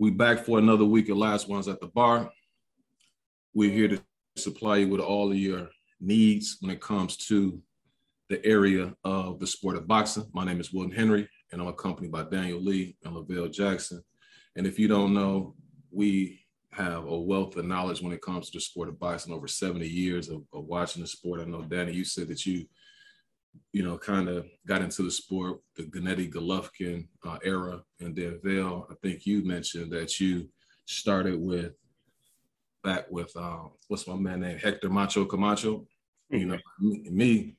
We back for another week of Last Ones at the Bar. We're here to supply you with all of your needs when it comes to the area of the sport of boxing. My name is Wilton Henry, and I'm accompanied by Daniel Lee and Lavelle Jackson. And if you don't know, we have a wealth of knowledge when it comes to the sport of boxing over 70 years of, of watching the sport. I know, Danny, you said that you you know, kind of got into the sport, the Gennady Golovkin uh, era, and then Vail. I think you mentioned that you started with back with um, what's my man name Hector Macho Camacho. You know, me, me,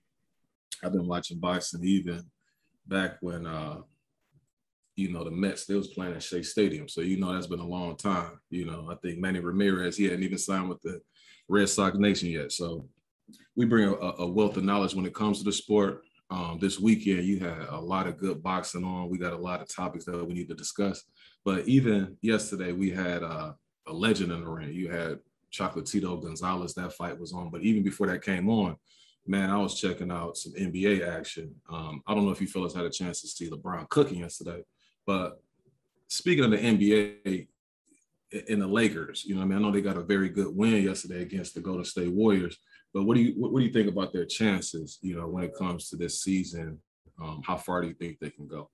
I've been watching boxing even back when uh, you know the Mets they was playing at Shea Stadium. So you know that's been a long time. You know, I think Manny Ramirez he hadn't even signed with the Red Sox Nation yet. So we bring a, a, wealth of knowledge when it comes to the sport. Um, this weekend, you had a lot of good boxing on. We got a lot of topics that we need to discuss. But even yesterday, we had uh, a legend in the ring. You had Chocolatito Gonzalez. That fight was on. But even before that came on, man, I was checking out some NBA action. Um, I don't know if you fellas had a chance to see LeBron cooking yesterday, but speaking of the NBA in the Lakers, you know, I mean, I know they got a very good win yesterday against the Golden State Warriors. But what do you what, what do you think about their chances? You know, when it comes to this season, um, how far do you think they can go?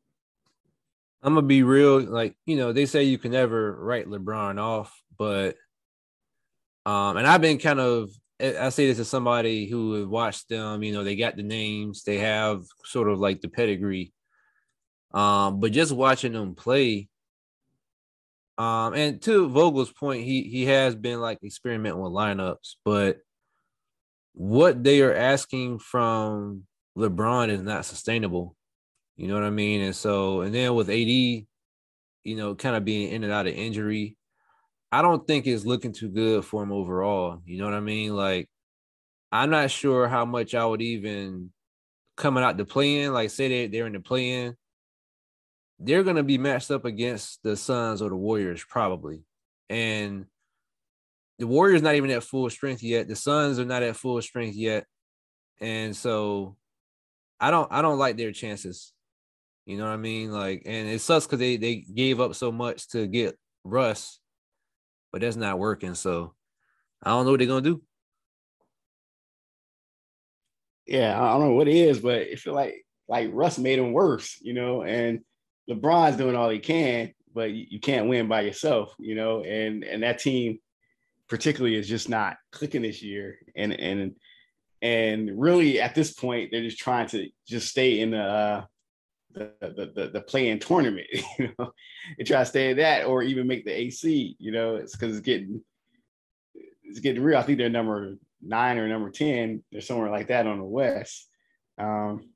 I'm gonna be real. Like you know, they say you can never write LeBron off, but um, and I've been kind of I say this as somebody who watched them. You know, they got the names, they have sort of like the pedigree. Um, but just watching them play, um, and to Vogel's point, he he has been like experimenting with lineups, but what they are asking from LeBron is not sustainable. You know what I mean? And so, and then with AD, you know, kind of being in and out of injury, I don't think it's looking too good for him overall. You know what I mean? Like, I'm not sure how much I would even coming out to play in, like say they, they're in the play in, they're gonna be matched up against the Suns or the Warriors, probably. And the Warriors not even at full strength yet. The Suns are not at full strength yet, and so I don't I don't like their chances. You know what I mean? Like, and it sucks because they they gave up so much to get Russ, but that's not working. So I don't know what they're gonna do. Yeah, I don't know what it is, but it feel like like Russ made him worse, you know, and LeBron's doing all he can, but you can't win by yourself, you know, and and that team particularly is just not clicking this year. And and and really at this point, they're just trying to just stay in the uh, the the, the, the play-in tournament. You know, and try to stay in that or even make the AC. You know, it's because it's getting it's getting real. I think they're number nine or number ten. They're somewhere like that on the West. Um,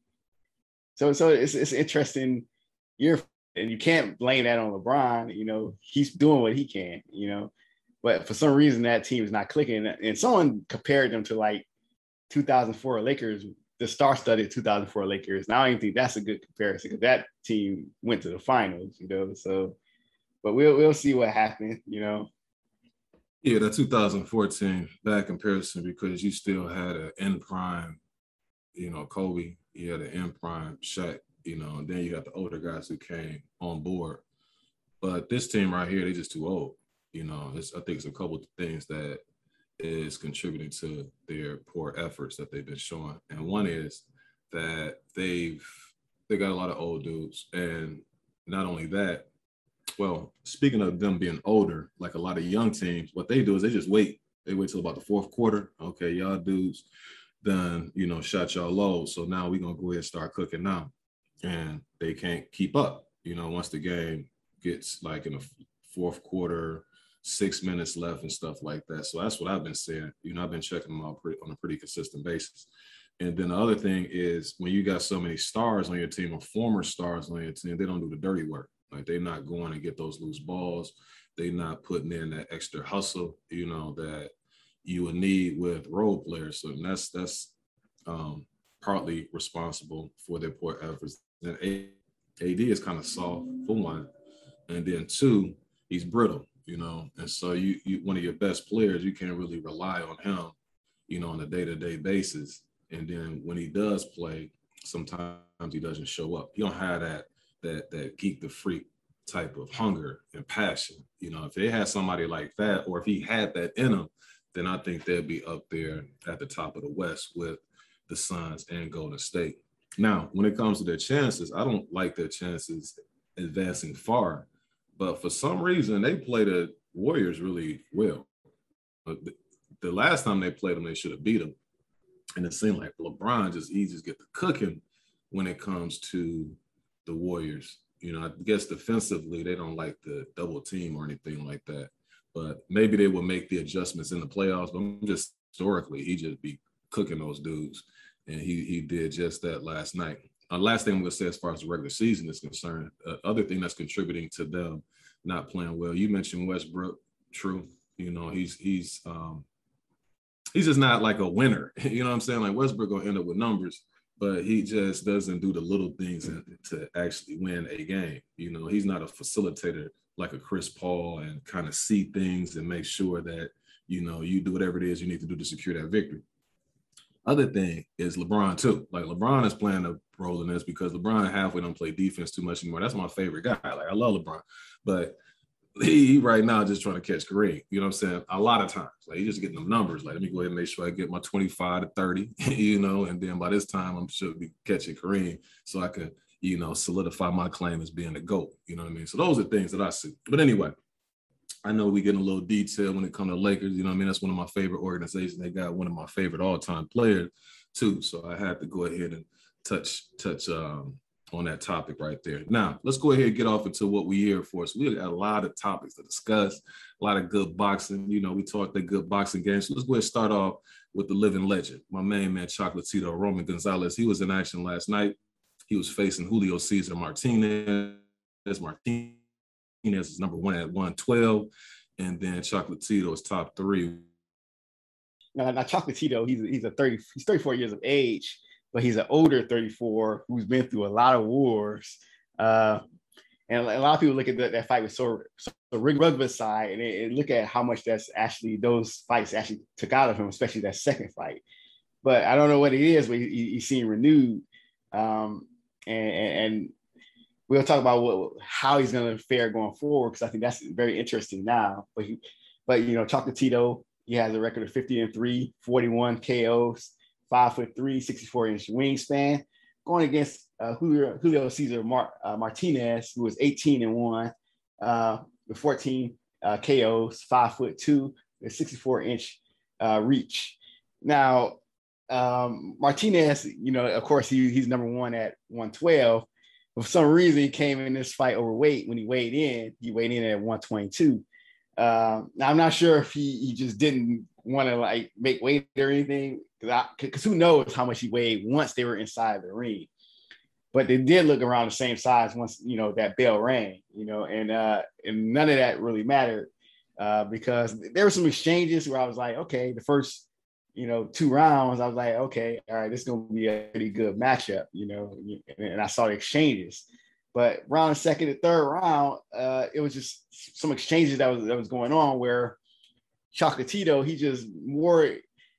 so so it's it's interesting year, and you can't blame that on LeBron. You know, he's doing what he can. You know, but for some reason that team is not clicking. And someone compared them to like 2004 Lakers, the star-studded 2004 Lakers. Now I don't think that's a good comparison because that team went to the finals, you know. So, but we'll we'll see what happens, you know. Yeah, that 2014 bad comparison because you still had an in prime, you know, Kobe. You had an in prime Shaq, you know, and then you got the older guys who came on board. But this team right here, they just too old. You know, I think it's a couple of things that is contributing to their poor efforts that they've been showing. And one is that they've they got a lot of old dudes, and not only that, well, speaking of them being older, like a lot of young teams, what they do is they just wait. They wait till about the fourth quarter. Okay, y'all dudes done, you know, shot y'all low. So now we're gonna go ahead and start cooking now. And they can't keep up. You know, once the game gets like in the fourth quarter, six minutes left and stuff like that. So that's what I've been saying. You know, I've been checking them out pretty, on a pretty consistent basis. And then the other thing is when you got so many stars on your team or former stars on your team, they don't do the dirty work. Like they're not going to get those loose balls. They're not putting in that extra hustle, you know, that you would need with role players. So that's that's um, partly responsible for their poor efforts. And AD is kind of soft for one, and then two, he's brittle you know. And so you, you one of your best players, you can't really rely on him, you know, on a day-to-day basis. And then when he does play, sometimes he doesn't show up. He don't have that that that geek the freak type of hunger and passion, You know, if they had somebody like that, or if he had that in him, then I think they'd be up there at the top of the West with the Suns and Golden State. Now, when it comes to their chances, I don't like their chances advancing far, but for some reason they play the Warriors really well. But the, the last time they played them, they should have beat them. And it seemed like LeBron just he just get the cooking when it comes to the Warriors. You know, I guess defensively they don't like the double team or anything like that. But maybe they will make the adjustments in the playoffs. But I'm just historically, he just be cooking those dudes, and he he did just that last night. Uh, last thing I'm gonna say as far as the regular season is concerned, uh, other thing that's contributing to them not playing well. You mentioned Westbrook, true. You know, he's he's um, he's just not like a winner. You know what I'm saying? Like Westbrook gonna end up with numbers, but he just doesn't do the little things to actually win a game. You know, he's not a facilitator like a Chris Paul and kind of see things and make sure that you know you do whatever it is you need to do to secure that victory. Other thing is LeBron too. Like LeBron is playing a role in this because LeBron halfway don't play defense too much anymore. That's my favorite guy. Like I love LeBron, but he, right now just trying to catch Kareem. You know what I'm saying? A lot of times, like he's just getting them numbers. Like let me go ahead and make sure I get my 25 to 30. You know, and then by this time I'm sure be catching Kareem, so I could you know solidify my claim as being a goat. You know what I mean? So those are things that I see. But anyway. I know we get in a little detail when it comes to Lakers. You know, what I mean, that's one of my favorite organizations. They got one of my favorite all-time players too. So I had to go ahead and touch touch um, on that topic right there. Now, let's go ahead and get off into what we here for. So we got a lot of topics to discuss, a lot of good boxing. You know, we talked the good boxing games. So let's go ahead and start off with the living legend, my main man, Chocolatito, Roman Gonzalez. He was in action last night. He was facing Julio Cesar Martinez. Martinez is number one at 112. And then Chocolatito is top three. Now, now Chocolatito, he's, he's a 30, he's 34 years of age but he's an older 34 who's been through a lot of wars. Uh, and a lot of people look at that, that fight with so, so Rick Rugba's side and, and, look at how much that's actually those fights actually took out of him, especially that second fight. But I don't know what it is, but he, he's seen renewed. Um, and, and, we'll talk about what how he's going to fare going forward because I think that's very interesting now. But he, but you know, Chocolatito. he has a record of 50 and 3, 41 KOs five foot three, 64 inch wingspan, going against uh, Julio, Julio Cesar Mar- uh, Martinez, who was 18 and one uh, with 14 uh, KOs, five foot two, with 64 inch uh, reach. Now, um, Martinez, you know, of course, he, he's number one at 112. For some reason, he came in this fight overweight. When he weighed in, he weighed in at 122. Uh, now I'm not sure if he, he just didn't want to like make weight or anything because who knows how much he weighed once they were inside the ring. But they did look around the same size once you know that bell rang, you know, and uh, and none of that really mattered uh, because there were some exchanges where I was like, okay, the first you know two rounds, I was like, okay, all right, this is gonna be a pretty good matchup, you know, and I saw the exchanges. But round second and third round, uh, it was just some exchanges that was that was going on where Chocolatito, he just more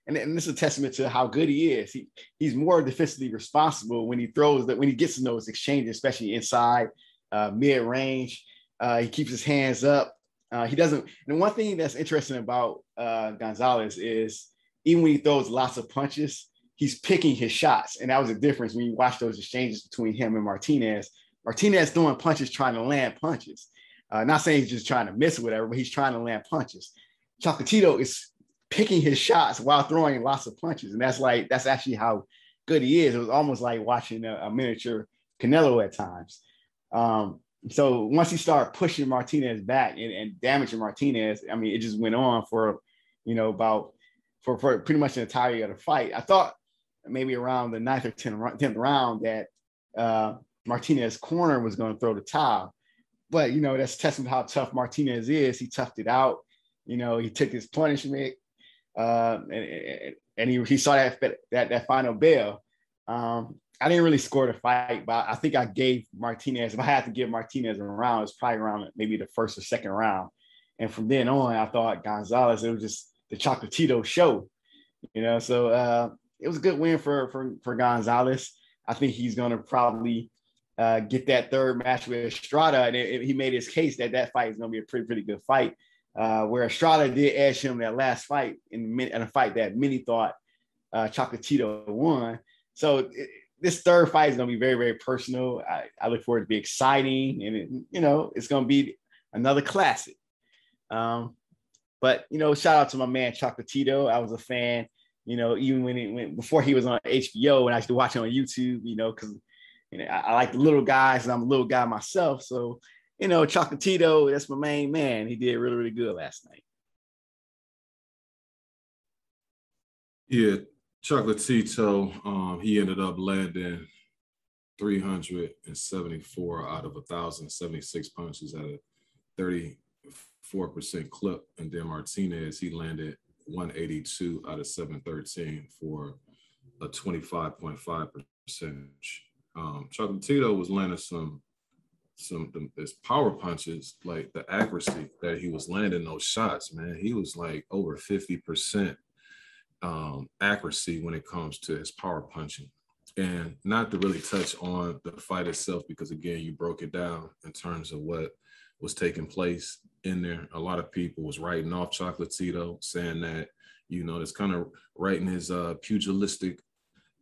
and, and this is a testament to how good he is. He he's more defensively responsible when he throws that when he gets in those exchanges, especially inside, uh, mid range. Uh, he keeps his hands up. Uh, he doesn't. And one thing that's interesting about uh, Gonzalez is even when he throws lots of punches, he's picking his shots, and that was the difference when you watch those exchanges between him and Martinez. Martinez throwing punches, trying to land punches. Uh, not saying he's just trying to miss whatever, but he's trying to land punches. Chocolatito is picking his shots while throwing lots of punches. And that's like, that's actually how good he is. It was almost like watching a, a miniature Canelo at times. Um, so once he started pushing Martinez back and, and, damaging Martinez, I mean, it just went on for, you know, about for, for pretty much the entirety of the fight. I thought maybe around the ninth or 10th, 10th round that uh, Martinez corner was going to throw the towel. But, you know, that's testament how tough Martinez is. He toughed it out. You know, he took his punishment uh, and, and he, he saw that, that that final bell. Um, I didn't really score the fight, but I think I gave Martinez. If I had to give Martinez a round, it's probably around maybe the first or second round. And from then on, I thought Gonzalez. It was just the Chocolatito show, you know. So uh, it was a good win for for for Gonzalez. I think he's going to probably uh, get that third match with Estrada, and it, it, he made his case that that fight is going to be a pretty pretty good fight. Uh, where Estrada did edge him that last fight in, in a fight that many thought uh, Chocolatito won. So it, this third fight is going to be very very personal. I, I look forward to be exciting, and it, you know it's going to be another classic. Um, but you know, shout out to my man Chocolatito. I was a fan, you know, even when he went before he was on HBO and I used to watch him on YouTube, you know, because you know, I, I, like the little guys and I'm a little guy myself. So, you know, Chocolatito, that's my main man. He did really, really good last night. Yeah, Chocolatito, um, he ended up landing 374 out of 1,076 punches at a 34% clip. And then Martinez, he landed 182 out of 713 for a 25.5%. Um, Chocolatito was landing some some his power punches, like the accuracy that he was landing those shots, man. He was like over 50% um, accuracy when it comes to his power punching. And not to really touch on the fight itself, because again, you broke it down in terms of what was taking place in there. A lot of people was writing off Chocolatito, saying that, you know, it's kind of writing his uh, pugilistic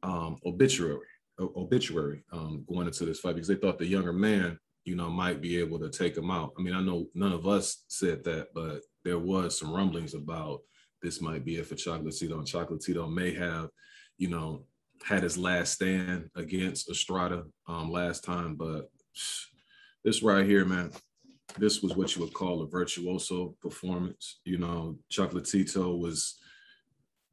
um, obituary, obituary um, going into this fight because they thought the younger man, you know, might be able to take him out. I mean, I know none of us said that, but there was some rumblings about this might be it for Chocolatito, and Chocolatito may have, you know, had his last stand against Estrada um, last time, but this right here, man, this was what you would call a virtuoso performance. You know, Chocolatito was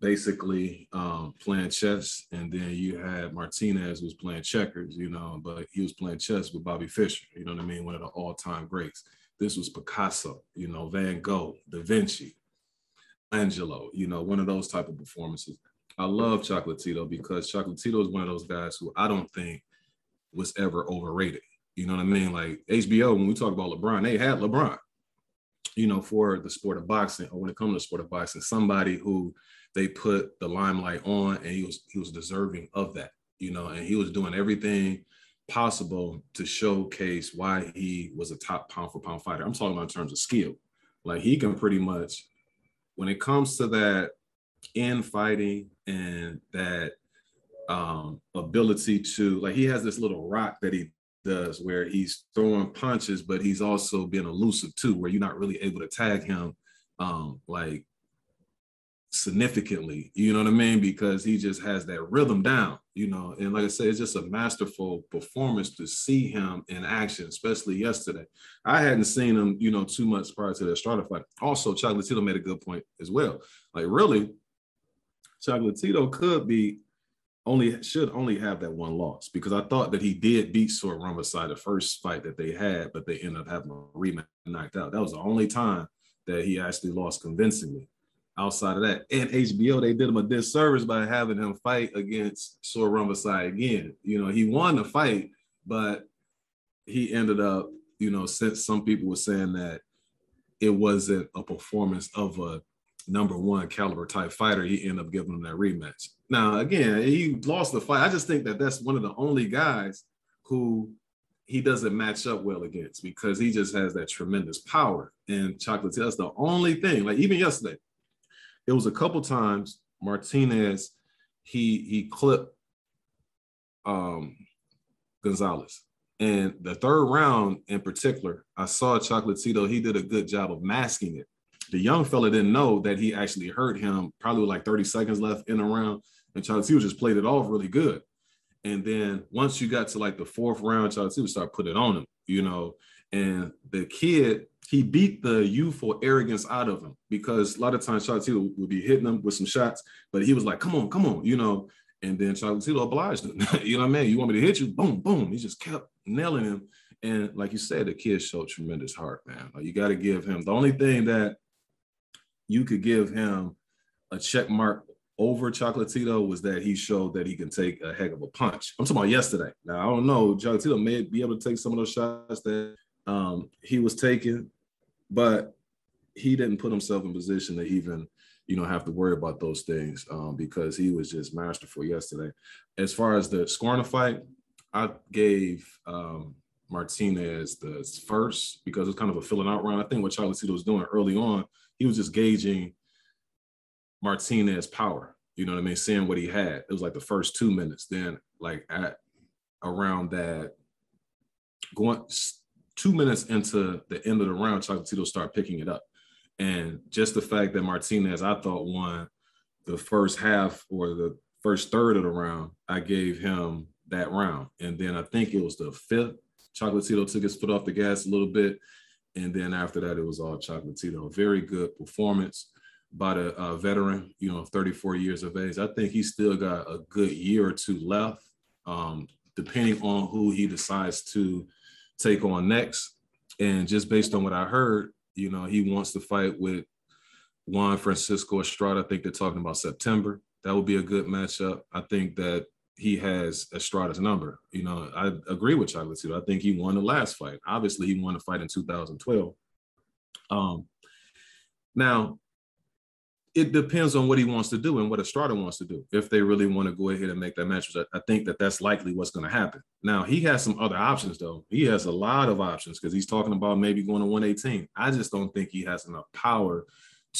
basically um, playing chess, and then you had Martinez was playing checkers. You know, but he was playing chess with Bobby Fischer. You know what I mean? One of the all-time greats. This was Picasso. You know, Van Gogh, Da Vinci, Angelo. You know, one of those type of performances. I love Chocolatito because Chocolatito is one of those guys who I don't think was ever overrated. You know what I mean? Like HBO, when we talk about LeBron, they had LeBron, you know, for the sport of boxing, or when it comes to the sport of boxing, somebody who they put the limelight on and he was he was deserving of that, you know, and he was doing everything possible to showcase why he was a top pound for pound fighter. I'm talking about in terms of skill. Like he can pretty much, when it comes to that in fighting and that um ability to like he has this little rock that he does, where he's throwing punches, but he's also being elusive too, where you're not really able to tag him um, like significantly, you know what I mean? Because he just has that rhythm down, you know. And like I said, it's just a masterful performance to see him in action, especially yesterday. I hadn't seen him, you know, too much prior to the Estrada fight. Also, Chocolatito made a good point as well. Like, really, Chocolatito could be only should only have that one loss because I thought that he did beat Sor Rungvisai the first fight that they had, but they ended up having a rematch knocked out. That was the only time that he actually lost convincingly. Outside of that, and HBO, they did him a disservice by having him fight against Sor Rungvisai again. You know, he won the fight, but he ended up, you know, since some people were saying that it wasn't a performance of a number one caliber type fighter, he ended up giving him that rematch. Now, again, he lost the fight. I just think that that's one of the only guys who he doesn't match up well against because he just has that tremendous power. And chocolate, that's the only thing. Like even yesterday, it was a couple times Martinez, he he clipped um Gonzalez. And the third round in particular, I saw Chocolatito, he did a good job of masking it the young fella didn't know that he actually hurt him probably like 30 seconds left in the round. And Chocolatito just played it off really good. And then once you got to like the fourth round, Chocolatito started putting it on him, you know. And the kid, he beat the youthful arrogance out of him because a lot of times Chocolatito would be hitting him with some shots, but he was like, come on, come on, you know. And then Chocolatito obliged him. you know what I mean? You want me to hit you? Boom, boom. He just kept nailing him. And like you said, the kid showed tremendous heart, man. Like you got to give him the only thing that you could give him a check mark over Chocolatito was that he showed that he can take a heck of a punch. I'm talking about yesterday. Now I don't know. Chocolatito may be able to take some of those shots that um, he was taken, but he didn't put himself in position to even, you know, have to worry about those things um, because he was just masterful yesterday. As far as the scoring the fight, I gave um, Martinez the first because it's kind of a filling out round. I think what Chocolatito was doing early on, he was just gauging Martinez power. You know what I mean? Seeing what he had. It was like the first two minutes. Then like at around that going two minutes into the end of the round, Chocolatito started picking it up. And just the fact that Martinez, I thought won the first half or the first third of the round, I gave him that round. And then I think it was the fifth, Chocolatito took his foot off the gas a little bit. And then after that, it was all Chocolatito. Very good performance by the uh, veteran, you know, 34 years of age. I think he's still got a good year or two left, um, depending on who he decides to take on next. And just based on what I heard, you know, he wants to fight with Juan Francisco Estrada. I think they're talking about September. That would be a good matchup. I think that he has Estrada's number. You know, I agree with Chocolatito. I think he won the last fight. Obviously, he won the fight in 2012. Um, now, it depends on what he wants to do and what Estrada wants to do. If they really want to go ahead and make that match, I, think that that's likely what's going to happen. Now he has some other options though. He has a lot of options because he's talking about maybe going to 118. I just don't think he has enough power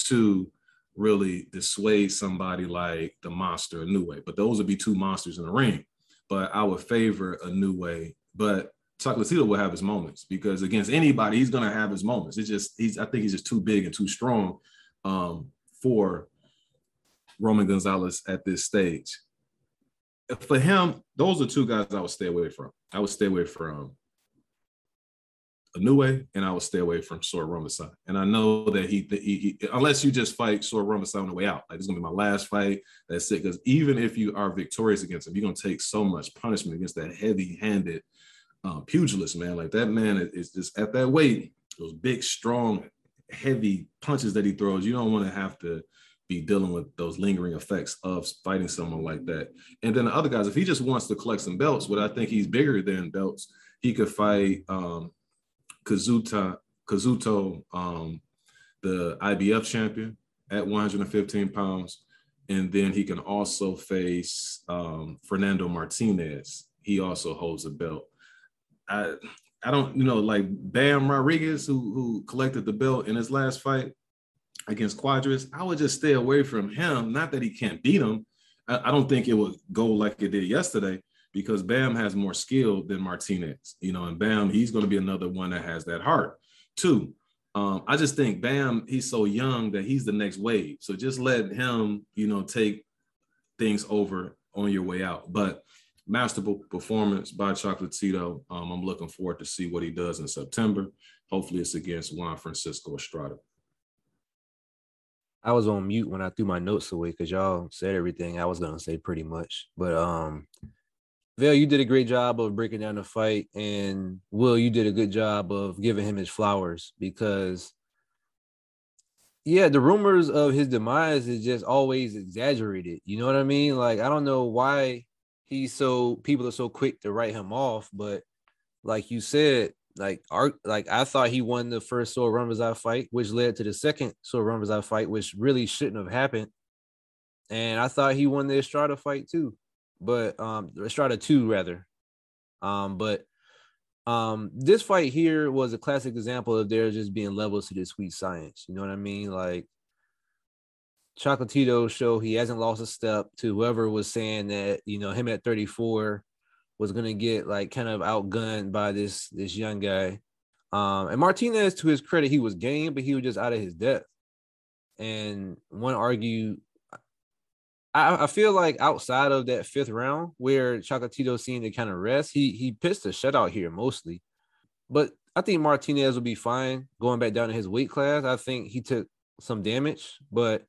to really dissuade somebody like the monster Inoue. But those would be two monsters in the ring. But I would favor Inoue. But Chocolatito will have his moments because against anybody, he's going to have his moments. It's just he's I think he's just too big and too strong. Um, for Roman Gonzalez at this stage. For him, those are two guys I would stay away from. I would stay away from Inoue and I would stay away from Sor Rungvisai. And I know that he, he, he unless you just fight Sor Rungvisai on the way out, like it's gonna be my last fight. That's it. Because even if you are victorious against him, you're gonna take so much punishment against that heavy-handed um, pugilist, man. Like that man is just at that weight, those big, strong, heavy punches that he throws, you don't want to have to be dealing with those lingering effects of fighting someone like that. And then the other guys, if he just wants to collect some belts, but I think he's bigger than belts, he could fight um, Kazuta, Kazuto, um, the IBF champion at 115 pounds. And then he can also face um, Fernando Martinez. He also holds a belt. I, I don't, you know, like Bam Rodriguez, who who collected the belt in his last fight against Cuadras, I would just stay away from him. Not that he can't beat him. I, I don't think it would go like it did yesterday because Bam has more skill than Martinez, you know, and Bam, he's going to be another one that has that heart. Two, um, I just think Bam, he's so young that he's the next wave. So just let him, you know, take things over on your way out. But masterful performance by Chocolatito. Um, I'm looking forward to see what he does in September. Hopefully, it's against Juan Francisco Estrada. I was on mute when I threw my notes away because y'all said everything I was gonna say pretty much. But um, Vale, you did a great job of breaking down the fight, and Will, you did a good job of giving him his flowers because, yeah, the rumors of his demise is just always exaggerated. You know what I mean? Like I don't know why he's so people are so quick to write him off. But like you said, like art, like I thought he won the first Sor Rungvisai fight, which led to the second Sor Rungvisai fight, which really shouldn't have happened. And I thought he won the Estrada fight too, but um Estrada two rather. Um, but um this fight here was a classic example of there just being levels to this sweet science. You know what I mean? Like Chocolatito show he hasn't lost a step to whoever was saying that you know him at 34 was gonna get like kind of outgunned by this this young guy. Um, and Martinez, to his credit, he was game, but he was just out of his depth. And one argue, I, I feel like outside of that fifth round where Chocolatito seemed to kind of rest, he he pitched a shutout here mostly. But I think Martinez will be fine going back down to his weight class. I think he took some damage, but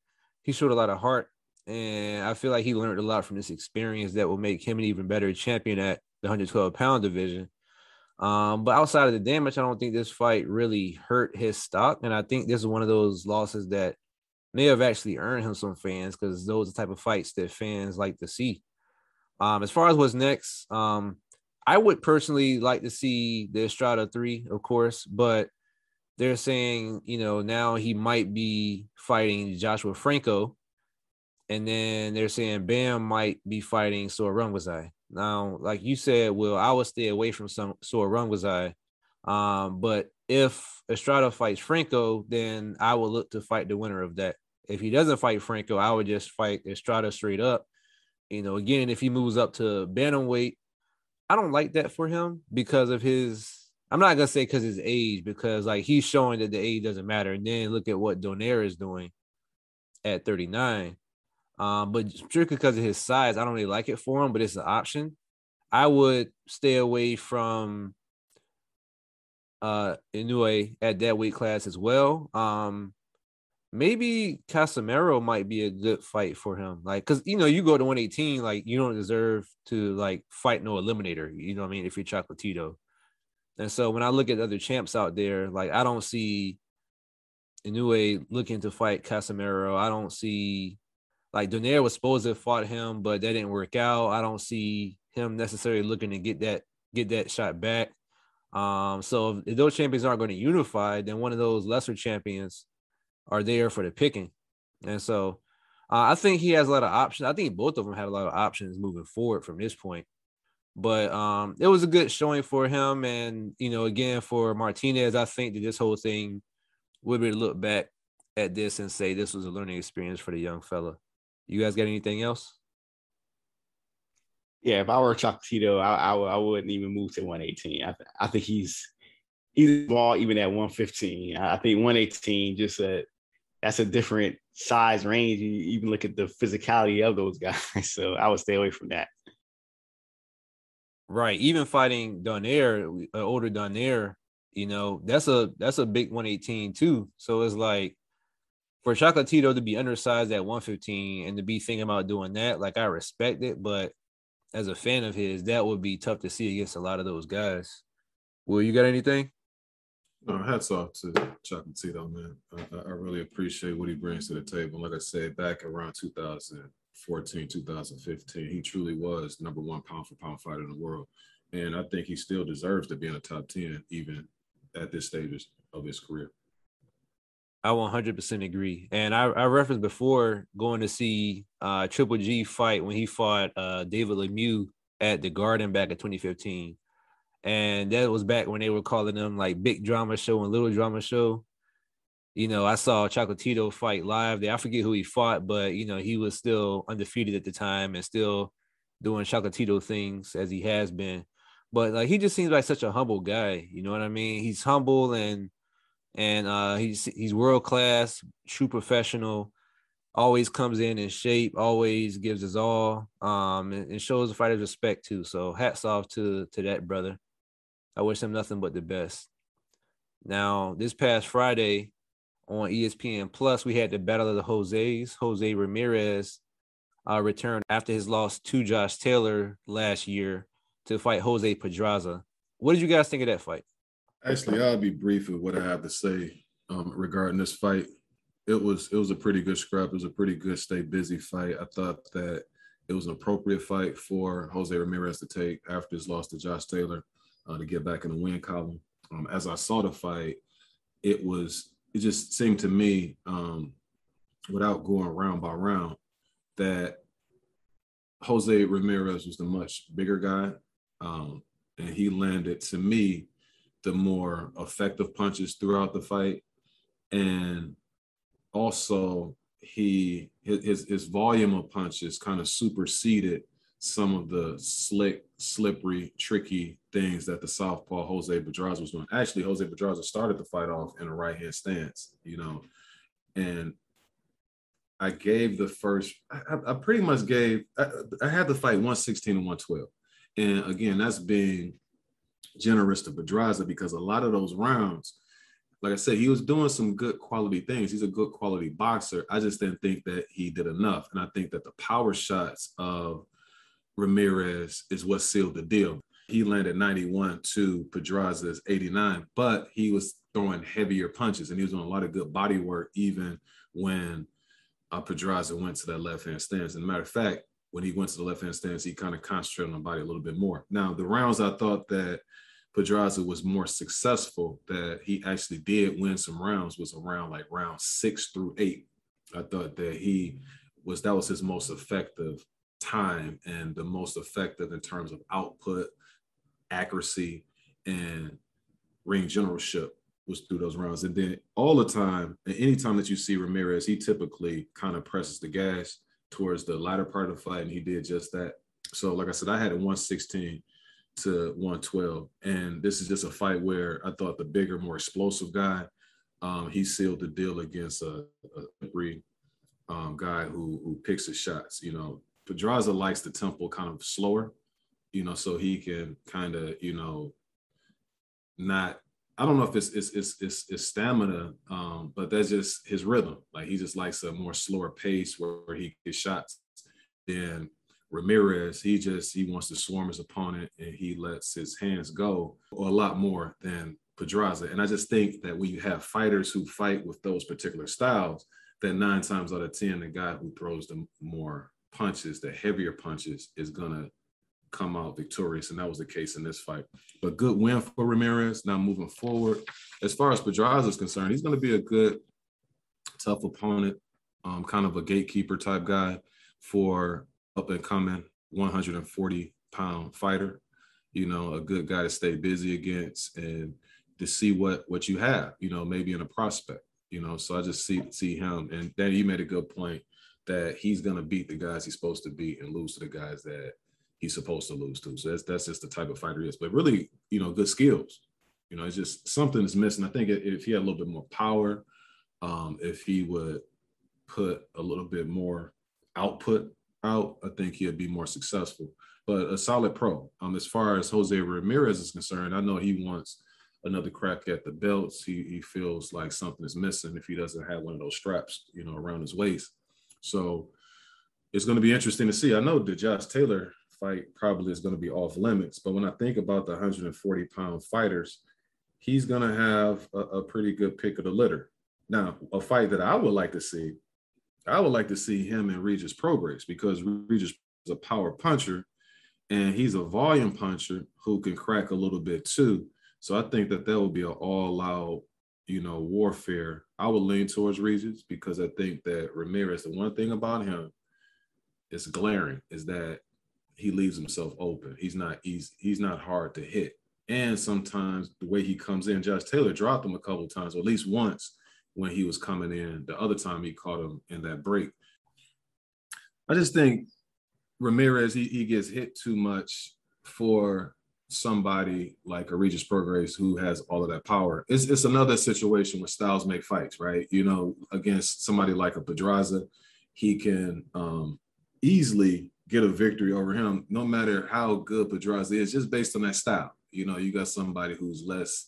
he showed a lot of heart, and I feel like he learned a lot from this experience that will make him an even better champion at the 112 pound division. Um, but outside of the damage, I don't think this fight really hurt his stock, and I think this is one of those losses that may have actually earned him some fans because those are the type of fights that fans like to see. Um, as far as what's next, um, I would personally like to see the Estrada three, of course, but they're saying, you know, now he might be fighting Joshua Franco. And then they're saying Bam might be fighting Sor Rungvisai. Now, like you said, Will, I would stay away from some Sor Rungvisai. Um, but if Estrada fights Franco, then I will look to fight the winner of that. If he doesn't fight Franco, I would just fight Estrada straight up. You know, again, if he moves up to bantamweight, I don't like that for him because of his. I'm not gonna say because his age, because like he's showing that the age doesn't matter. And then look at what Donaire is doing at 39. Um, but strictly because of his size, I don't really like it for him, but it's an option. I would stay away from uh Inoue at that weight class as well. Um maybe Casimero might be a good fight for him. Like, cause you know, you go to 118, like you don't deserve to like fight no eliminator, you know what I mean, if you're Chocolatito. And so when I look at other champs out there, like I don't see Inoue looking to fight Casimero. I don't see like Donaire was supposed to have fought him, but that didn't work out. I don't see him necessarily looking to get that get that shot back. Um, so if those champions aren't going to unify, then one of those lesser champions are there for the picking. And so uh, I think he has a lot of options. I think both of them have a lot of options moving forward from this point. But um, it was a good showing for him. And, you know, again, for Martinez, I think that this whole thing would be look back at this and say this was a learning experience for the young fella. You guys got anything else? Yeah, if I were Chocolatito, I, I, I wouldn't even move to 118. I, I think he's he's small even at 115. I think 118 just a that's a different size range. You even look at the physicality of those guys. So I would stay away from that. Right. Even fighting Donaire, uh, older Donaire, you know, that's a that's a big 118 too. So it's like for Chocolatito to be undersized at 115 and to be thinking about doing that, like I respect it, but as a fan of his, that would be tough to see against a lot of those guys. Will you got anything? No, hats off to Chocolatito, man. I, I, really appreciate what he brings to the table. Like I said, back around 2014, 2015, he truly was number one pound for pound fighter in the world. And I think he still deserves to be in the top 10, even at this stage of his career. I 100% agree. And I, I referenced before going to see uh, Triple G fight when he fought uh, David Lemieux at the Garden back in 2015. And that was back when they were calling them like big drama show and little drama show. You know, I saw Chocolatito fight live there. I forget who he fought, but you know, he was still undefeated at the time and still doing Chocolatito things as he has been. But like he just seems like such a humble guy. You know what I mean? He's humble and and uh, he's he's world class, true professional. Always comes in in shape, always gives his all, um, and, and shows the fighters respect too. So hats off to to that brother. I wish him nothing but the best. Now, this past Friday on ESPN Plus, we had the Battle of the Jose's. Jose Ramirez uh, returned after his loss to Josh Taylor last year to fight Jose Pedraza. What did you guys think of that fight? Actually, I'll be brief with what I have to say um, regarding this fight. It was it was a pretty good scrap. It was a pretty good stay busy fight. I thought that it was an appropriate fight for Jose Ramirez to take after his loss to Josh Taylor uh, to get back in the win column. Um, as I saw the fight, it was it just seemed to me, um, without going round by round, that Jose Ramirez was the much bigger guy, um, and he landed to me the more effective punches throughout the fight. And also he his his volume of punches kind of superseded some of the slick, slippery, tricky things that the southpaw Jose Pedraza was doing. Actually, Jose Pedraza started the fight off in a right hand stance, you know, and I gave the first. I, I pretty much gave. I, I, had the fight 116 and 112, and again, that's being generous to Pedraza because a lot of those rounds, like I said, he was doing some good quality things. He's a good quality boxer. I just didn't think that he did enough. And I think that the power shots of Ramirez is what sealed the deal. He landed 91 to Pedraza's 89, but he was throwing heavier punches and he was doing a lot of good body work even when uh, Pedraza went to that left hand stance. And matter of fact, when he went to the left hand stance, he kind of concentrated on the body a little bit more. Now, the rounds I thought that Pedraza was more successful, that he actually did win some rounds, was around like round six through eight. I thought that he was that was his most effective time and the most effective in terms of output, accuracy, and ring generalship was through those rounds. And then all the time, and anytime that you see Ramirez, he typically kind of presses the gas towards the latter part of the fight, and he did just that. So, like I said, I had it 116 to 112. And this is just a fight where I thought the bigger, more explosive guy, um, he sealed the deal against a, a three um, guy who who picks his shots. You know, Pedraza likes the tempo kind of slower, you know, so he can kind of, you know, not I don't know if it's it's it's it's, it's stamina, um, but that's just his rhythm. Like he just likes a more slower pace where, where he gets shots. Then Ramirez, he just he wants to swarm his opponent and he lets his hands go a lot more than Pedraza. And I just think that when you have fighters who fight with those particular styles, that nine times out of ten, the guy who throws the more punches, the heavier punches, is gonna come out victorious, and that was the case in this fight. But good win for Ramirez. Now moving forward, as far as Pedraza is concerned, he's to be a good, tough opponent, um, kind of a gatekeeper type guy for up and coming 140 pound fighter. You know, a good guy to stay busy against and to see what what you have. You know, maybe in a prospect. You know, so I just see see him, and then you made a good point that he's to beat the guys he's supposed to beat and lose to the guys that he's supposed to lose to. So that's that's just the type of fighter he is. But really, you know, good skills. You know, it's just something is missing. I think if he had a little bit more power, um, if he would put a little bit more output out, I think he'd be more successful. But a solid pro. Um, as far as Jose Ramirez is concerned, I know he wants another crack at the belts. He he feels like something is missing if he doesn't have one of those straps, you know, around his waist. So it's going to be interesting to see. I know that Josh Taylor fight probably is going to be off limits. But when I think about the 140 pound fighters, he's going to have a, a, pretty good pick of the litter. Now, a fight that I would like to see, I would like to see him and Regis Prograis because Regis is a power puncher and he's a volume puncher who can crack a little bit too. So I think that that will be an all out, you know, warfare. I would lean towards Regis because I think that Ramirez, the one thing about him is glaring is that he leaves himself open. He's not easy. He's not hard to hit. And sometimes the way he comes in, Josh Taylor dropped him a couple times, or at least once when he was coming in. The other time he caught him in that break. I just think Ramirez, he, he gets hit too much for somebody like a Regis Prograis who has all of that power. It's, it's another situation where styles make fights, right? You know, against somebody like a Pedraza, he can um, easily get a victory over him, no matter how good Pedraza is, just based on that style. You know, you got somebody who's less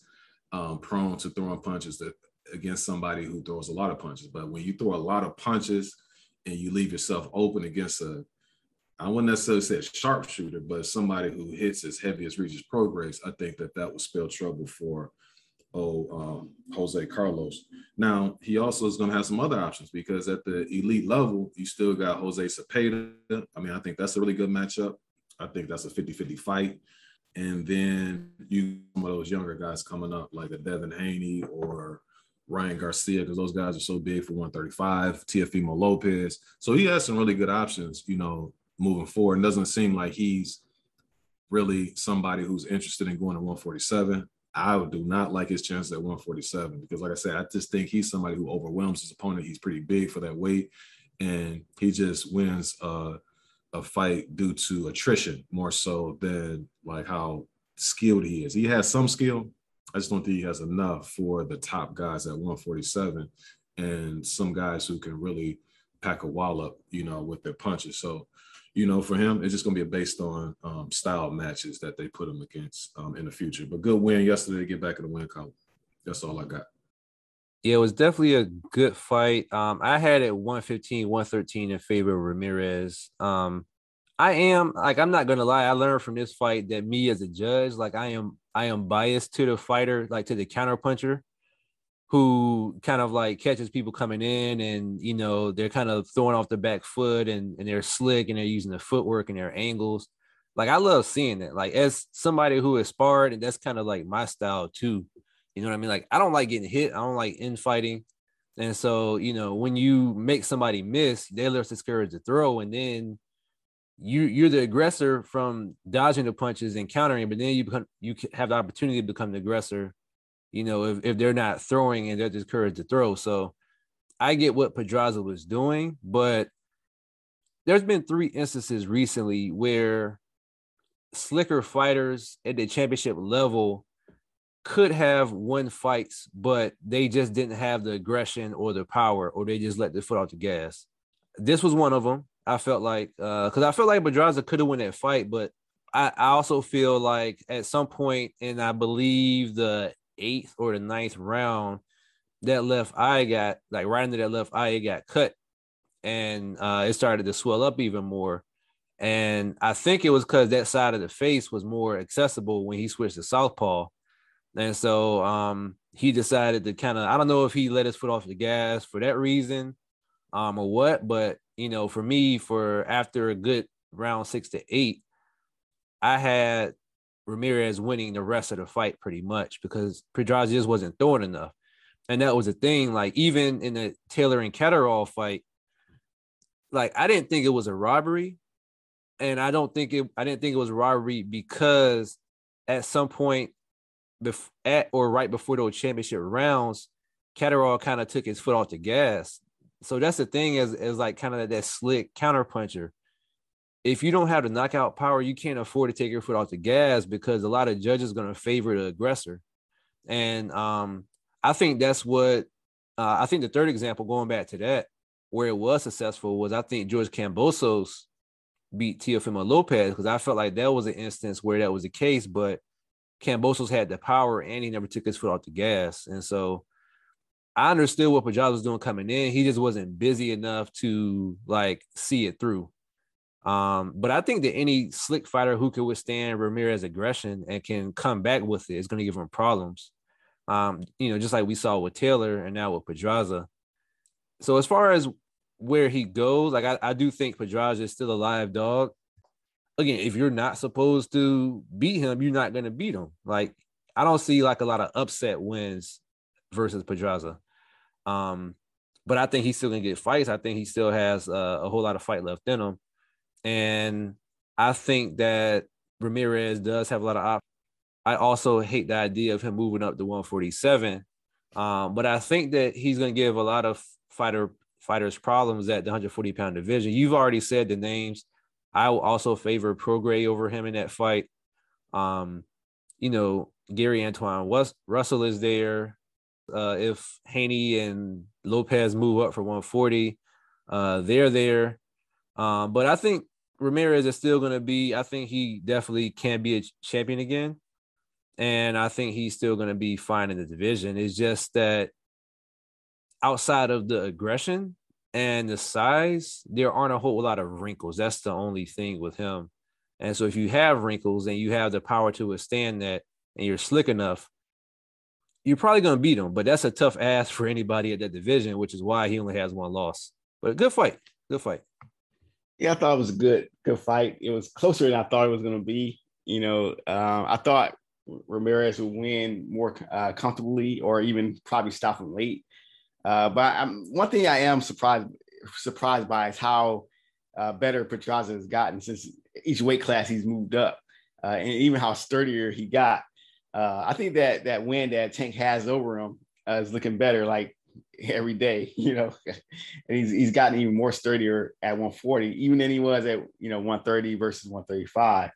um, prone to throwing punches that, against somebody who throws a lot of punches. But when you throw a lot of punches and you leave yourself open against a, I wouldn't necessarily say a sharpshooter, but somebody who hits as heavy as Regis Prograis, I think that that would spell trouble for oh um, Jose Carlos. Now he also is going to have some other options because at the elite level, you still got Jose Zepeda. I mean, I think that's a really good matchup. I think that's a 50-50 fight. And then you some of those younger guys coming up like a Devin Haney or Ryan Garcia, because those guys are so big for 135, Teofimo Lopez. So he has some really good options, you know, moving forward. And doesn't seem like he's really somebody who's interested in going to 147. I do not like his chances at 147 because, like I said, I just think he's somebody who overwhelms his opponent. He's pretty big for that weight, and he just wins a fight due to attrition more so than like how skilled he is. He has some skill. I just don't think he has enough for the top guys at 147 and some guys who can really pack a wallop, you know, with their punches. So you know, for him, it's just going to be based on um, style matches that they put him against um, in the future. But good win yesterday to get back in the win column. That's all I got. Yeah, it was definitely a good fight. Um, I had it 115, 113 in favor of Ramirez. Um, I am like I'm not gonna lie, I learned from this fight that me as a judge, like I am I am biased to the fighter, like to the counter puncher who kind of like catches people coming in and you know they're kind of throwing off the back foot and, and they're slick and they're using the footwork and their angles. Like i love seeing that like as somebody who is sparred and that's kind of like my style too. You know what i mean? Like i don't like getting hit. I don't like infighting. And so you know when you make somebody miss they're less discouraged to throw and then you you're the aggressor from dodging the punches and countering, but then you become you have the opportunity to become the aggressor. You know, if, if they're not throwing and they're just courage to throw. So I get what Pedraza was doing, but there's been three instances recently where slicker fighters at the championship level could have won fights, but they just didn't have the aggression or the power, or they just let the foot off the gas. This was one of them. I felt like because uh, I felt like Pedraza could have won that fight, but I, I also feel like at some and I believe the eighth or the ninth round, that left eye got like right into that left eye it got cut, and uh, it started to swell up even more. And I think it was because that side of the face was more accessible when he switched to southpaw, and so um, he decided to kind of I don't know if he let his foot off the gas for that reason, um, or what, but you know, for me, for after a good round six to eight, I had Ramirez winning the rest of the fight pretty much because Pedraza just wasn't throwing enough. And that was the thing. Like, even in the Taylor and Catterall fight, like I didn't think it was a robbery. And I don't think it I didn't think it was a robbery because at some point bef- at or right before those championship rounds, Catterall kind of took his foot off the gas so that's the thing is is like kind of that slick counter puncher. If you don't have the knockout power, you can't afford to take your foot off the gas because a lot of judges are going to favor the aggressor. And um, I think that's what uh, I think the third example, going back to that, where it was successful was I think George Kambosos beat Teofimo Lopez because I felt like that was an instance where that was the case, but Kambosos had the power and he never took his foot off the gas. And so I understood what Pedraza was doing coming in. He just wasn't busy enough to like see it through. Um, but I think that any slick fighter who can withstand Ramirez aggression and can come back with it is going to give him problems. Um, you know, just like we saw with Taylor and now with Pedraza. So as far as where he goes, like I, I do think Pedraza is still a live dog. Again, if you're not supposed to beat him, you're not going to beat him. Like I don't see like a lot of upset wins versus Pedraza. Um, but I think he's still gonna get fights. I think he still has uh, a whole lot of fight left in him, and I think that Ramirez does have a lot of options. I also hate the idea of him moving up to 147, um, but I think that he's gonna give a lot of fighter fighters problems at the 140 pound division. You've already said the names. I will also favor Prograis over him in that fight. Um, you know, Gary Antoine Russell is there uh, if Haney and Lopez move up for 140. Uh, they're there. Um, but I think Ramirez is still going to be, I think he definitely can be a champion again. And I think he's still going to be fine in the division. It's just that outside of the aggression and the size, there aren't a whole lot of wrinkles. That's the only thing with him. And so if you have wrinkles and you have the power to withstand that and you're slick enough, you're probably going to beat him, but that's a tough ask for anybody at that division, which is why he only has one loss. But good fight, good fight. Yeah, I thought it was a good, good fight. It was closer than I thought it was going to be. You know, um, I thought Ramirez would win more uh, comfortably, or even probably stop him late. Uh, but I'm, one thing I am surprised surprised by is how uh, better Pedraza has gotten since each weight class he's moved up, uh, and even how sturdier he got uh, I think that that win that Tank has over him uh, is looking better like every day, you know. and he's he's gotten even more sturdier at 140, even than he was at you know 130 versus 135.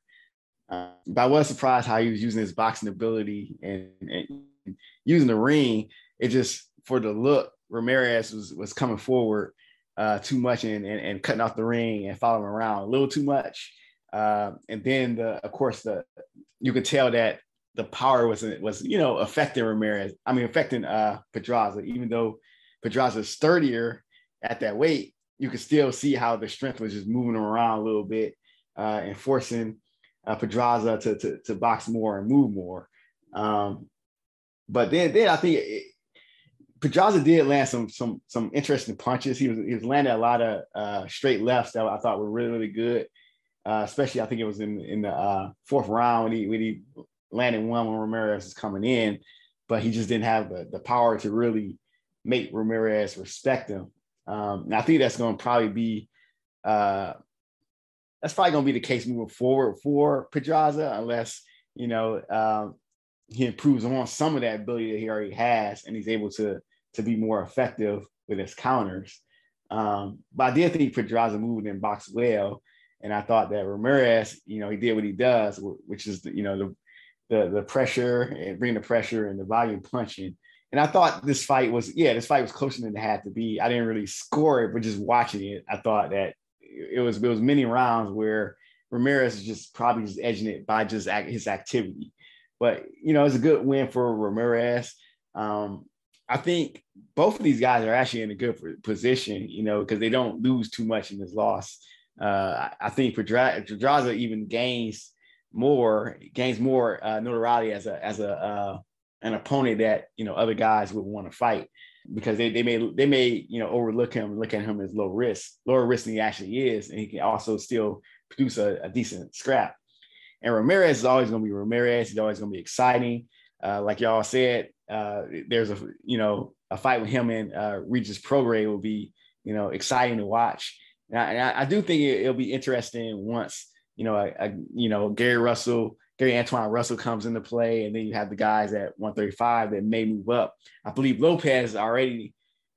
Uh, but I was surprised how he was using his boxing ability and, and using the ring. It just for the look, Ramirez was was coming forward uh, too much and, and, and cutting off the ring and following around a little too much. Uh, and then the of course the you could tell that the power was was you know affecting Ramirez. I mean affecting uh Pedraza, even though Pedraza's sturdier at that weight, you could still see how the strength was just moving around a little bit uh, and forcing uh, Pedraza to, to to box more and move more. Um, but then then I think Pedraza did land some some some interesting punches. He was he was landing a lot of uh, straight lefts that I thought were really really good. Uh, especially I think it was in in the uh, fourth round when he when he landing one when Ramirez is coming in, but he just didn't have the, the power to really make Ramirez respect him. Um, and I think that's going to probably be uh, that's probably going to be the case moving forward for Pedraza, unless you know um, he improves on some of that ability that he already has, and he's able to to be more effective with his counters. Um, but I did think Pedraza moved in box well, and I thought that Ramirez, you know, he did what he does, which is you know the the, the pressure and bring the pressure and the volume punching. And I thought this fight was, yeah, this fight was closer than it had to be. I didn't really score it, but just watching it, I thought that it was it was many rounds where Ramirez is just probably just edging it by just his activity. But you know, it's a good win for Ramirez. Um, I think both of these guys are actually in a good position, you know, because they don't lose too much in this loss. Uh, I think Pedraza even gains more gains more uh, notoriety as a as a uh, an opponent that you know other guys would want to fight. Because they, they may they may you know overlook him look at him as low risk lower risk than he actually is and he can also still produce a, a decent scrap. And Ramirez is always going to be Ramirez he's always going to be exciting. Uh, like y'all said uh, there's a you know a fight with him and uh, Regis Prograis will be you know exciting to watch. And I, and I, I do think it, will be interesting once you know, a, you know, Gary Russell, Gary Antoine Russell comes into play, and then you have the guys at 135 that may move up. I believe Lopez already,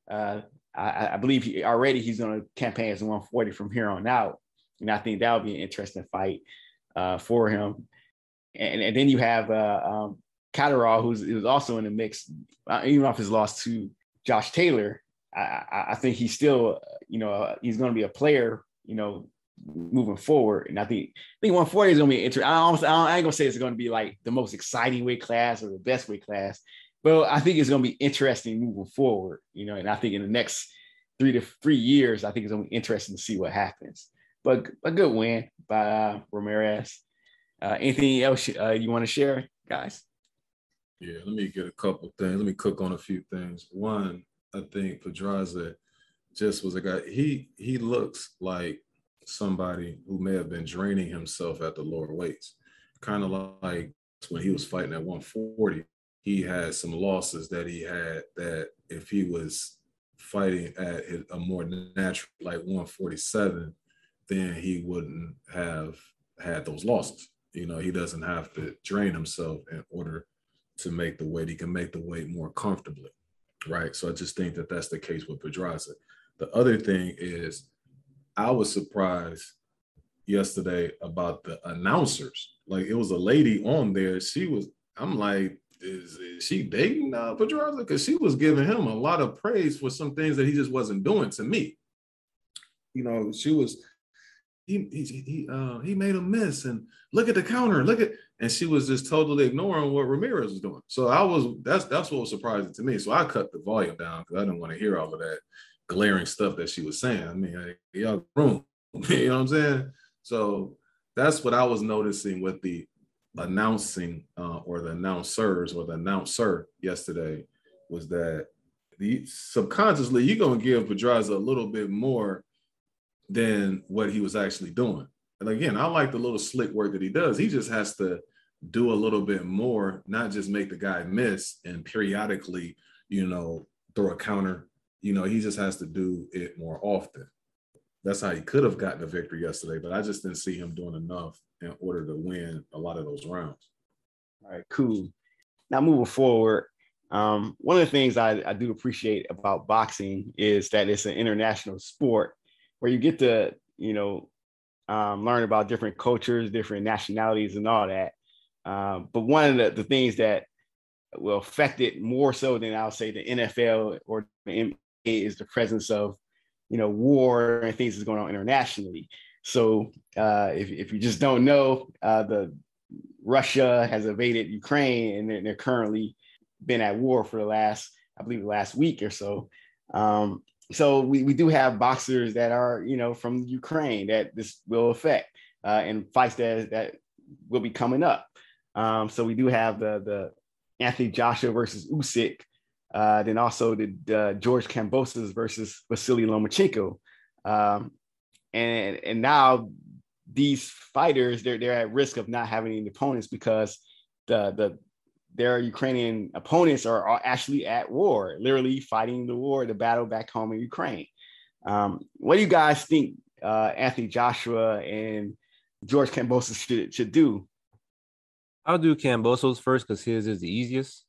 uh, I, I, believe he already he's going to campaign as 140 from here on out, and I think that would be an interesting fight uh, for him. And, and then you have uh, um, Catterall, who's, who's also in the mix, uh, even off his loss to Josh Taylor. I, I think he's still, you know, he's going to be a player, you know, moving forward. And I think I think 140 is gonna be interesting. I, almost, I ain't gonna say it's gonna be like the most exciting weight class or the best weight class, but I think it's gonna be interesting moving forward. You know, and I think in the next three to three years, I think it's gonna be interesting to see what happens. But a good win by uh, Ramirez. Uh, anything else uh, you want to share, guys? Yeah, let me get a couple things. Let me cook on a few things. One, I think Pedraza just was a guy. He he looks like somebody who may have been draining himself at the lower weights. Kind of like when he was fighting at 140, he had some losses that he had that if he was fighting at a more natural, like 147, then he wouldn't have had those losses. You know, he doesn't have to drain himself in order to make the weight. He can make the weight more comfortably, right? So I just think that that's the case with Pedraza. The other thing is I was surprised yesterday about the announcers. Like it was a lady on there. She was, I'm like, is, is she dating uh, Pedraza? Because she was giving him a lot of praise for some things that he just wasn't doing to me. You know, she was, he he he, uh, he made a miss and look at the counter, look at, and she was just totally ignoring what Ramirez was doing. So I was that's that's what was surprising to me. So I cut the volume down because I didn't want to hear all of that glaring stuff that she was saying. I mean, y'all room, you know what I'm saying? So that's what I was noticing with the announcing uh, or the announcers or the announcer yesterday was that the subconsciously you're gonna give Pedraza a little bit more than what he was actually doing. And again, I like the little slick work that he does. He just has to do a little bit more, not just make the guy miss and periodically, you know, throw a counter you know, he just has to do it more often. That's how he could have gotten a victory yesterday, but I just didn't see him doing enough in order to win a lot of those rounds. All right, cool. Now moving forward, um, one of the things I, I do appreciate about boxing is that it's an international sport where you get to, you know, um, learn about different cultures, different nationalities, and all that. Um, but one of the, the things that will affect it more so than I'll say the NFL or the is the presence of, you know, war and things that's going on internationally. So uh, if, if you just don't know, uh, the Russia has invaded Ukraine and they're, they're, currently been at war for the last, I believe, the last week or so. Um, so we, we do have boxers that are, you know, from Ukraine that this will affect uh, and fights that that will be coming up. Um, so we do have the the Anthony Joshua versus Usyk uh, then also the George Kambosos versus Vasily Lomachenko. Um, and, and now these fighters, they're, they're at risk of not having any opponents because the, the, their Ukrainian opponents are, are actually at war, literally fighting the war, the battle back home in Ukraine. Um, what do you guys think uh, Anthony Joshua and George Kambosos should, should do? I'll do Kambosos first because his is the easiest.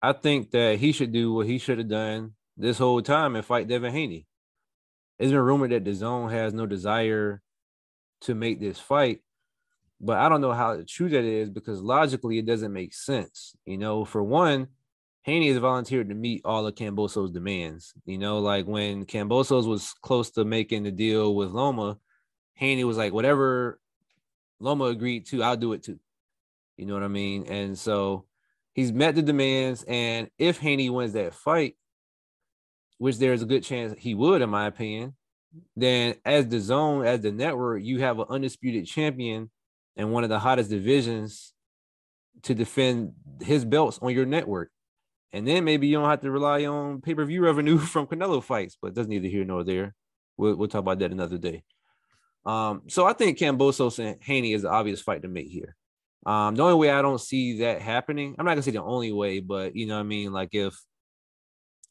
I think that he should do what he should have done this whole time and fight Devin Haney. It's been rumored that DAZN has no desire to make this fight, but I don't know how true that is because logically it doesn't make sense. You know, for one, Haney has volunteered to meet all of Kambosos' demands. You know, like when Kambosos was close to making the deal with Loma, Haney was like, whatever Loma agreed to, I'll do it too. You know what I mean? And so he's met the demands. And if Haney wins that fight, which there's a good chance he would, in my opinion, then as DAZN, as the network, you have an undisputed champion and one of the hottest divisions to defend his belts on your network. And then maybe you don't have to rely on pay per view revenue from Canelo fights, but that's neither here nor there. We'll, we'll talk about that another day. Um, so I think Kambosos and Haney is the obvious fight to make here. Um, the only way I don't see that happening, I'm not gonna say the only way, but you know what I mean, like if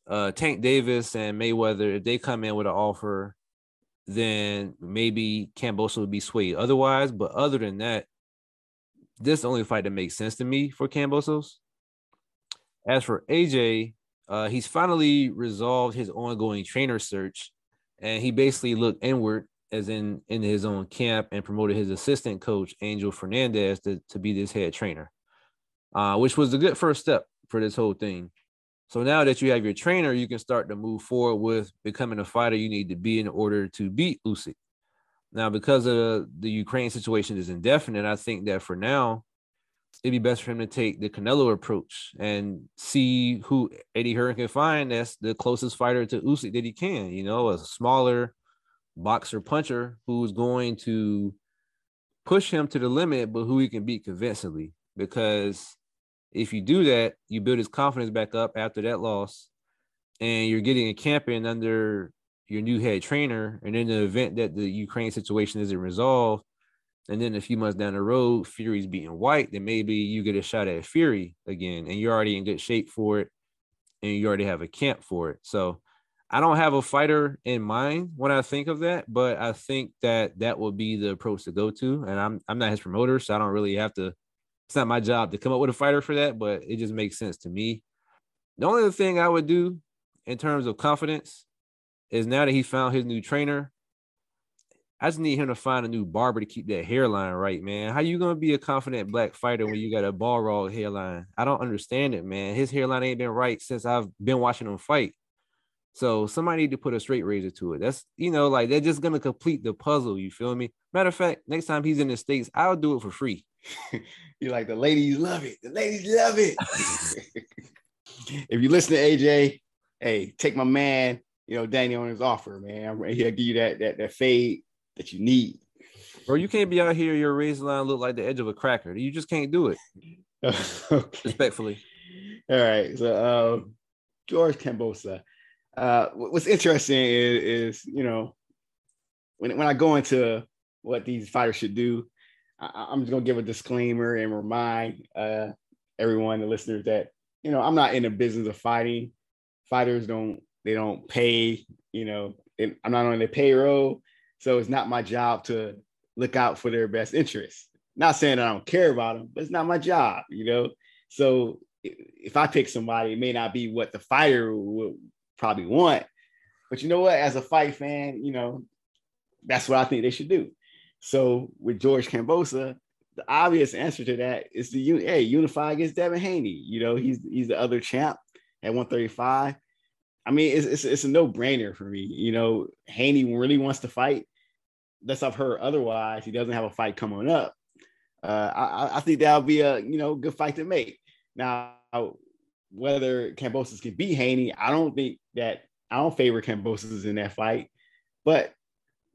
uh Tank Davis and Mayweather, if they come in with an offer, then maybe Kambosos would be swayed otherwise. But other than that, this is the only fight that makes sense to me for Kambosos. As for AJ, uh, he's finally resolved his ongoing trainer search, and he basically looked inward, as in in his own camp, and promoted his assistant coach Angel Fernandez to, to be this head trainer, uh, which was a good first step for this whole thing. So now that you have your trainer, you can start to move forward with becoming a fighter you need to be in order to beat Usyk. Now, because of the Ukraine situation is indefinite, I think that for now, it'd be best for him to take the Canelo approach and see who Eddie Hearn can find that's the closest fighter to Usyk that he can. You know, a smaller boxer puncher who's going to push him to the limit, but who he can beat convincingly. Because if you do that, you build his confidence back up after that loss, and you're getting a champion under your new head trainer. And in the event that the Ukraine situation isn't resolved, and then a few months down the road, Fury's beating Whyte, then maybe you get a shot at Fury again, and you're already in good shape for it, and you already have a camp for it. So I don't have a fighter in mind when I think of that, but I think that that will be the approach to go to. And I'm I'm not his promoter, so I don't really have to. It's not my job to come up with a fighter for that, but it just makes sense to me. The only thing I would do in terms of confidence is now that he found his new trainer, I just need him to find a new barber to keep that hairline right, man. How you gonna be a confident black fighter when you got a ball rog hairline? I don't understand it, man. His hairline ain't been right since I've been watching him fight. So somebody need to put a straight razor to it. That's you know, like they're just gonna complete the puzzle. You feel me? Matter of fact, next time he's in the states, I'll do it for free. You're like the ladies love it. The ladies love it. if you listen to AJ, hey, take my man, you know, Danny on his offer, man. He'll give you that that that fade that you need. Bro, you can't be out here, your razor line look like the edge of a cracker. You just can't do it. okay. Respectfully. All right. So um, George Kambosos uh, what's interesting is, is, you know, when, when I go into what these fighters should do, I, am just gonna give a disclaimer and remind uh, everyone, the listeners, that you know I'm not in the business of fighting. Fighters don't they don't pay. You know, I'm not on their payroll, so it's not my job to look out for their best interests. Not saying I don't care about them, but it's not my job. You know, so if I pick somebody, it may not be what the fighter would, probably want. But you know what? As a fight fan, you know, that's what I think they should do. So with George Kambosos, the obvious answer to that is the hey, unify against Devin Haney. You know, he's he's the other champ at 135. I mean, it's, it's, it's a no brainer for me. You know, Haney really wants to fight. That's I've heard otherwise. He doesn't have a fight coming up. Uh, I, I think that'll be a you know good fight to make. Now, whether Kambosos can beat Haney, I don't think that I don't favor Kambosos in that fight, but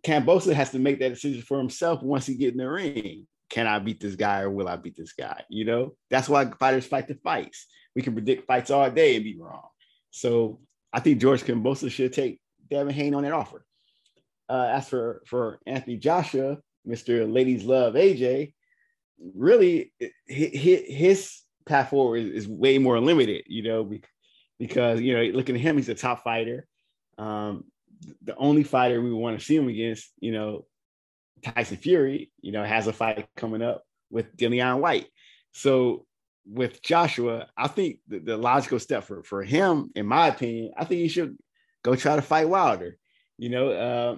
Kambosos has to make that decision for himself once he get in the ring. Can I beat this guy or will I beat this guy? You know, that's why fighters fight the fights. We can predict fights all day and be wrong. So I think George Kambosos should take Devin Haney on that offer. Uh, as for for Anthony Joshua, Mr. Ladies Love AJ, really his path forward is, is way more limited, you know, because you know, looking at him, he's a top fighter. Um, the only fighter we want to see him against, you know, Tyson Fury, you know, has a fight coming up with Dillian Whyte. So with Joshua, I think the, the, logical step for, for him, in my opinion, I think he should go try to fight Wilder. You know, uh,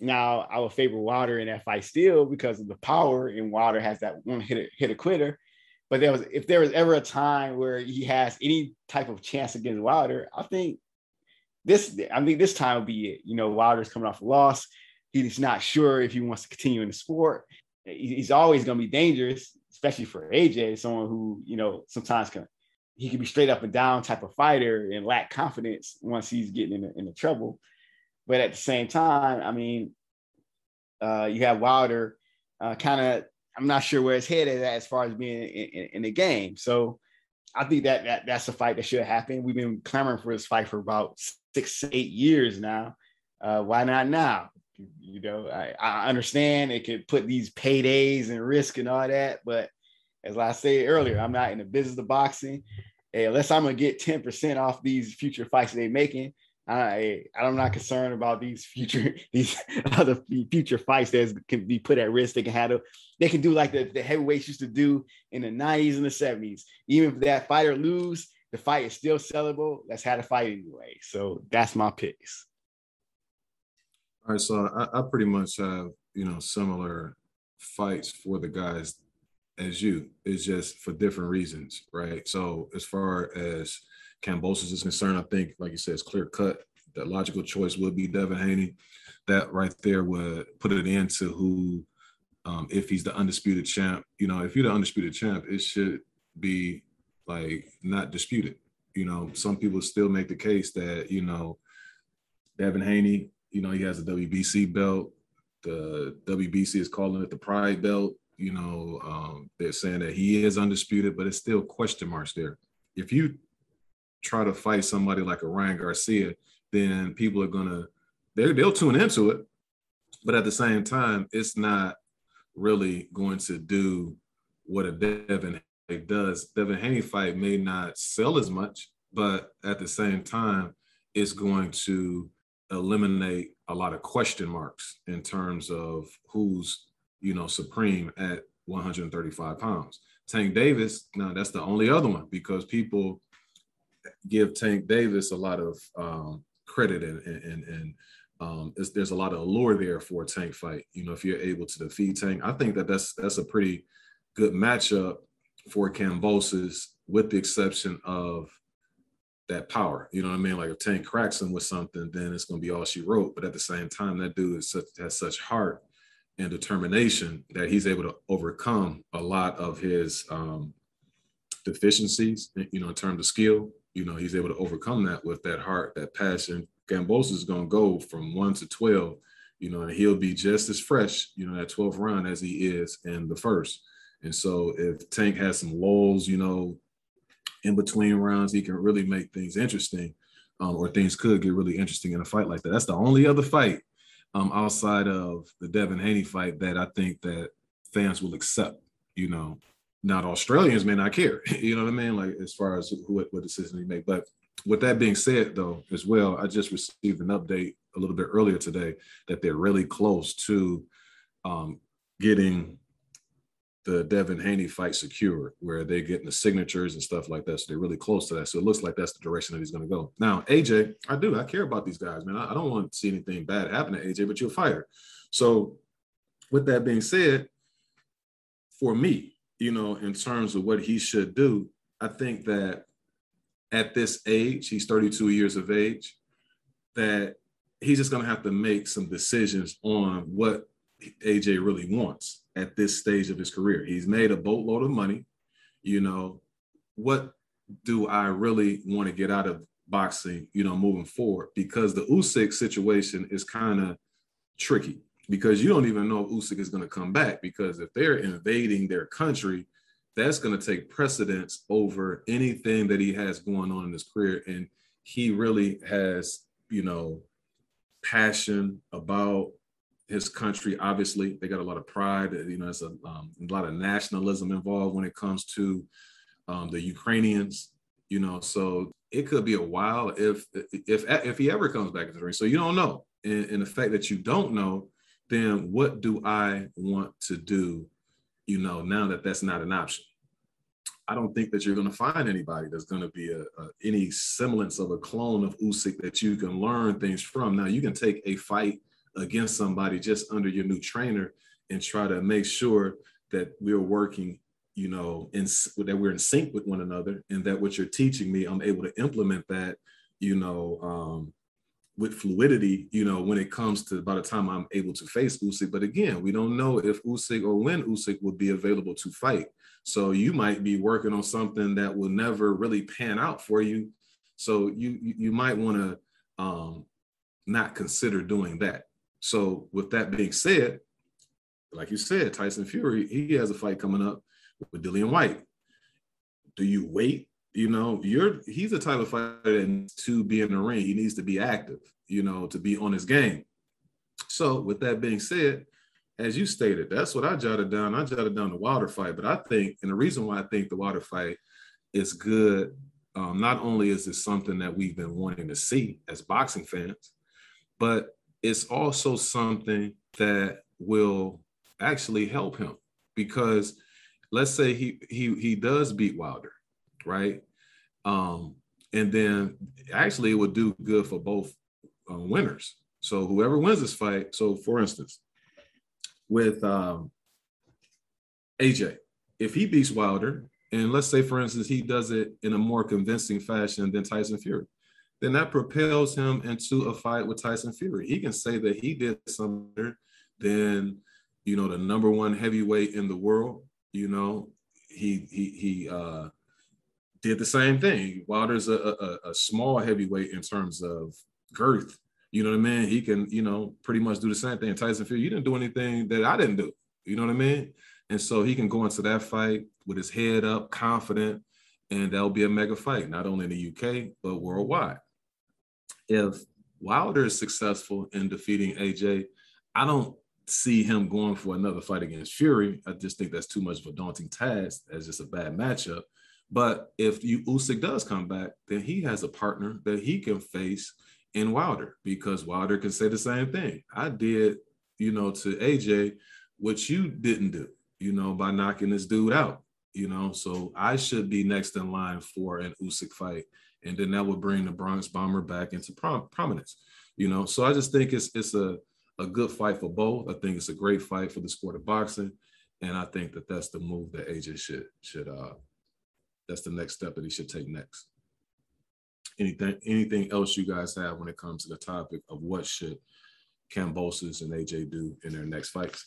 now I would favor Wilder in that fight still because of the power, and Wilder has that one hit a, hit a quitter. But there was if there was ever a time where he has any type of chance against Wilder, I think this I think this time will be it. You know, Wilder's coming off a loss. He's not sure if he wants to continue in the sport. He's always going to be dangerous, especially for AJ, someone who you know sometimes can he can be straight up and down type of fighter and lack confidence once he's getting into, into trouble. But at the same time, I mean, uh, you have Wilder uh, kind of, I'm not sure where his head is at as far as being in, in, in, the game. So I think that, that that's a fight that should happen. We've been clamoring for this fight for about six, eight years now. Uh, why not now? You know, I, I understand it could put these paydays and risk and all that, but as I said earlier, I'm not in the business of boxing. Hey, unless I'm gonna get 10% off these future fights they're making, I I'm not concerned about these future these other future fights that can be put at risk. They can handle. They can do like the, the heavyweights used to do in the 90s and the 70s. Even if that fighter lose, the fight is still sellable. That's how to fight anyway. So that's my picks. All right, so I, I pretty much have you know similar fights for the guys as you. It's just for different reasons, right? So as far as Kambosos is concerned, I think, like you said, it's clear cut. The logical choice would be Devin Haney. That right there would put it into who, um, if he's the undisputed champ, you know, if you're the undisputed champ, it should be like not disputed. You know, some people still make the case that, you know, Devin Haney, you know, he has a WBC belt. The WBC is calling it the Pride belt. You know, um, they're saying that he is undisputed, but it's still question marks there. If you try to fight somebody like a Ryan Garcia, then people are gonna they they'll tune into it. But at the same time, it's not really going to do what a Devin Haney does. Devin Haney fight may not sell as much, but at the same time, it's going to eliminate a lot of question marks in terms of who's you know supreme at 135 pounds. Tank Davis, now that's the only other one because people give Tank Davis a lot of um, credit and and and um, there's a lot of allure there for a Tank fight. You know, if you're able to defeat Tank, I think that that's that's a pretty good matchup for Kambosos, with the exception of that power. You know what I mean? Like if Tank cracks him with something, then it's going to be all she wrote. But at the same time, that dude such, has such heart and determination that he's able to overcome a lot of his um, deficiencies. You know, in terms of skill you know, he's able to overcome that with that heart, that passion. Kambosos is going to go from one to 12, you know, and he'll be just as fresh, you know, that 12th round as he is in the first. And so if Tank has some lulls, you know, in between rounds, he can really make things interesting, um, or things could get really interesting in a fight like that. That's the only other fight um, outside of the Devin Haney fight that I think that fans will accept, you know, not Australians may not care. You know what I mean? Like as far as who, what decision he make. But with that being said, though, as well, I just received an update a little bit earlier today that they're really close to um, getting the Devin Haney fight secured, where they're getting the signatures and stuff like that. So they're really close to that. So it looks like that's the direction that he's going to go. Now, AJ, I do. I care about these guys, man. I, I don't want to see anything bad happen to AJ, but you're a fighter. So with that being said, for me, you know, in terms of what he should do, I think that at this age, he's 32 years of age, that he's just going to have to make some decisions on what AJ really wants at this stage of his career. He's made a boatload of money. You know, what do I really want to get out of boxing, you know, moving forward? Because the Usyk situation is kind of tricky because you don't even know if Usyk is going to come back. Because if they're invading their country, that's going to take precedence over anything that he has going on in his career. And he really has, you know, passion about his country. Obviously, they got a lot of pride. You know, there's a, um, a lot of nationalism involved when it comes to um, the Ukrainians. You know, so it could be a while if if if he ever comes back to the ring. So you don't know and, and the fact that you don't know, then what do I want to do? You know, now that that's not an option. I don't think that you're going to find anybody that's going to be a, a, any semblance of a clone of Usyk that you can learn things from. Now you can take a fight against somebody just under your new trainer and try to make sure that we're working, you know, in that we're in sync with one another, and that what you're teaching me, I'm able to implement that, you know, um, with fluidity, you know, when it comes to by the time I'm able to face Usyk. But again, we don't know if Usyk or when Usyk will be available to fight. So you might be working on something that will never really pan out for you. So you you might want to um, not consider doing that. So with that being said, like you said, Tyson Fury, he has a fight coming up with Dillian Whyte. Do you wait? You know, you're he's a type of fighter that needs to be in the ring. He needs to be active, you know, to be on his game. So with that being said, as you stated, that's what I jotted down. I jotted down the Wilder fight, but I think, and the reason why I think the Wilder fight is good, um, not only is it something that we've been wanting to see as boxing fans, but it's also something that will actually help him because let's say he he he does beat Wilder, right? Um, and then actually it would do good for both uh, winners. So whoever wins this fight, so for instance, with um, AJ. If he beats Wilder, and let's say, for instance, he does it in a more convincing fashion than Tyson Fury, then that propels him into a fight with Tyson Fury. He can say that he did something than, you know, the number one heavyweight in the world. You know, he he he uh, did the same thing. Wilder's a, a, a small heavyweight in terms of girth, you know what I mean? He can, you know, pretty much do the same thing. Tyson Fury, you didn't do anything that I didn't do. You know what I mean? And so he can go into that fight with his head up, confident, and that'll be a mega fight, not only in the UK, but worldwide. If Wilder is successful in defeating AJ, I don't see him going for another fight against Fury. I just think that's too much of a daunting task. That's just a bad matchup. But if you Usyk does come back, then he has a partner that he can face in Wilder because Wilder can say the same thing. I did, you know, to AJ what you didn't do, you know, by knocking this dude out, you know. So I should be next in line for an Usyk fight, and then that would bring the Bronze Bomber back into prom- prominence, you know. So I just think it's it's a a good fight for both. I think it's a great fight for the sport of boxing, and I think that that's the move that AJ should should uh that's the next step that he should take next anything anything else you guys have when it comes to the topic of what should Kambosos and AJ do in their next fights?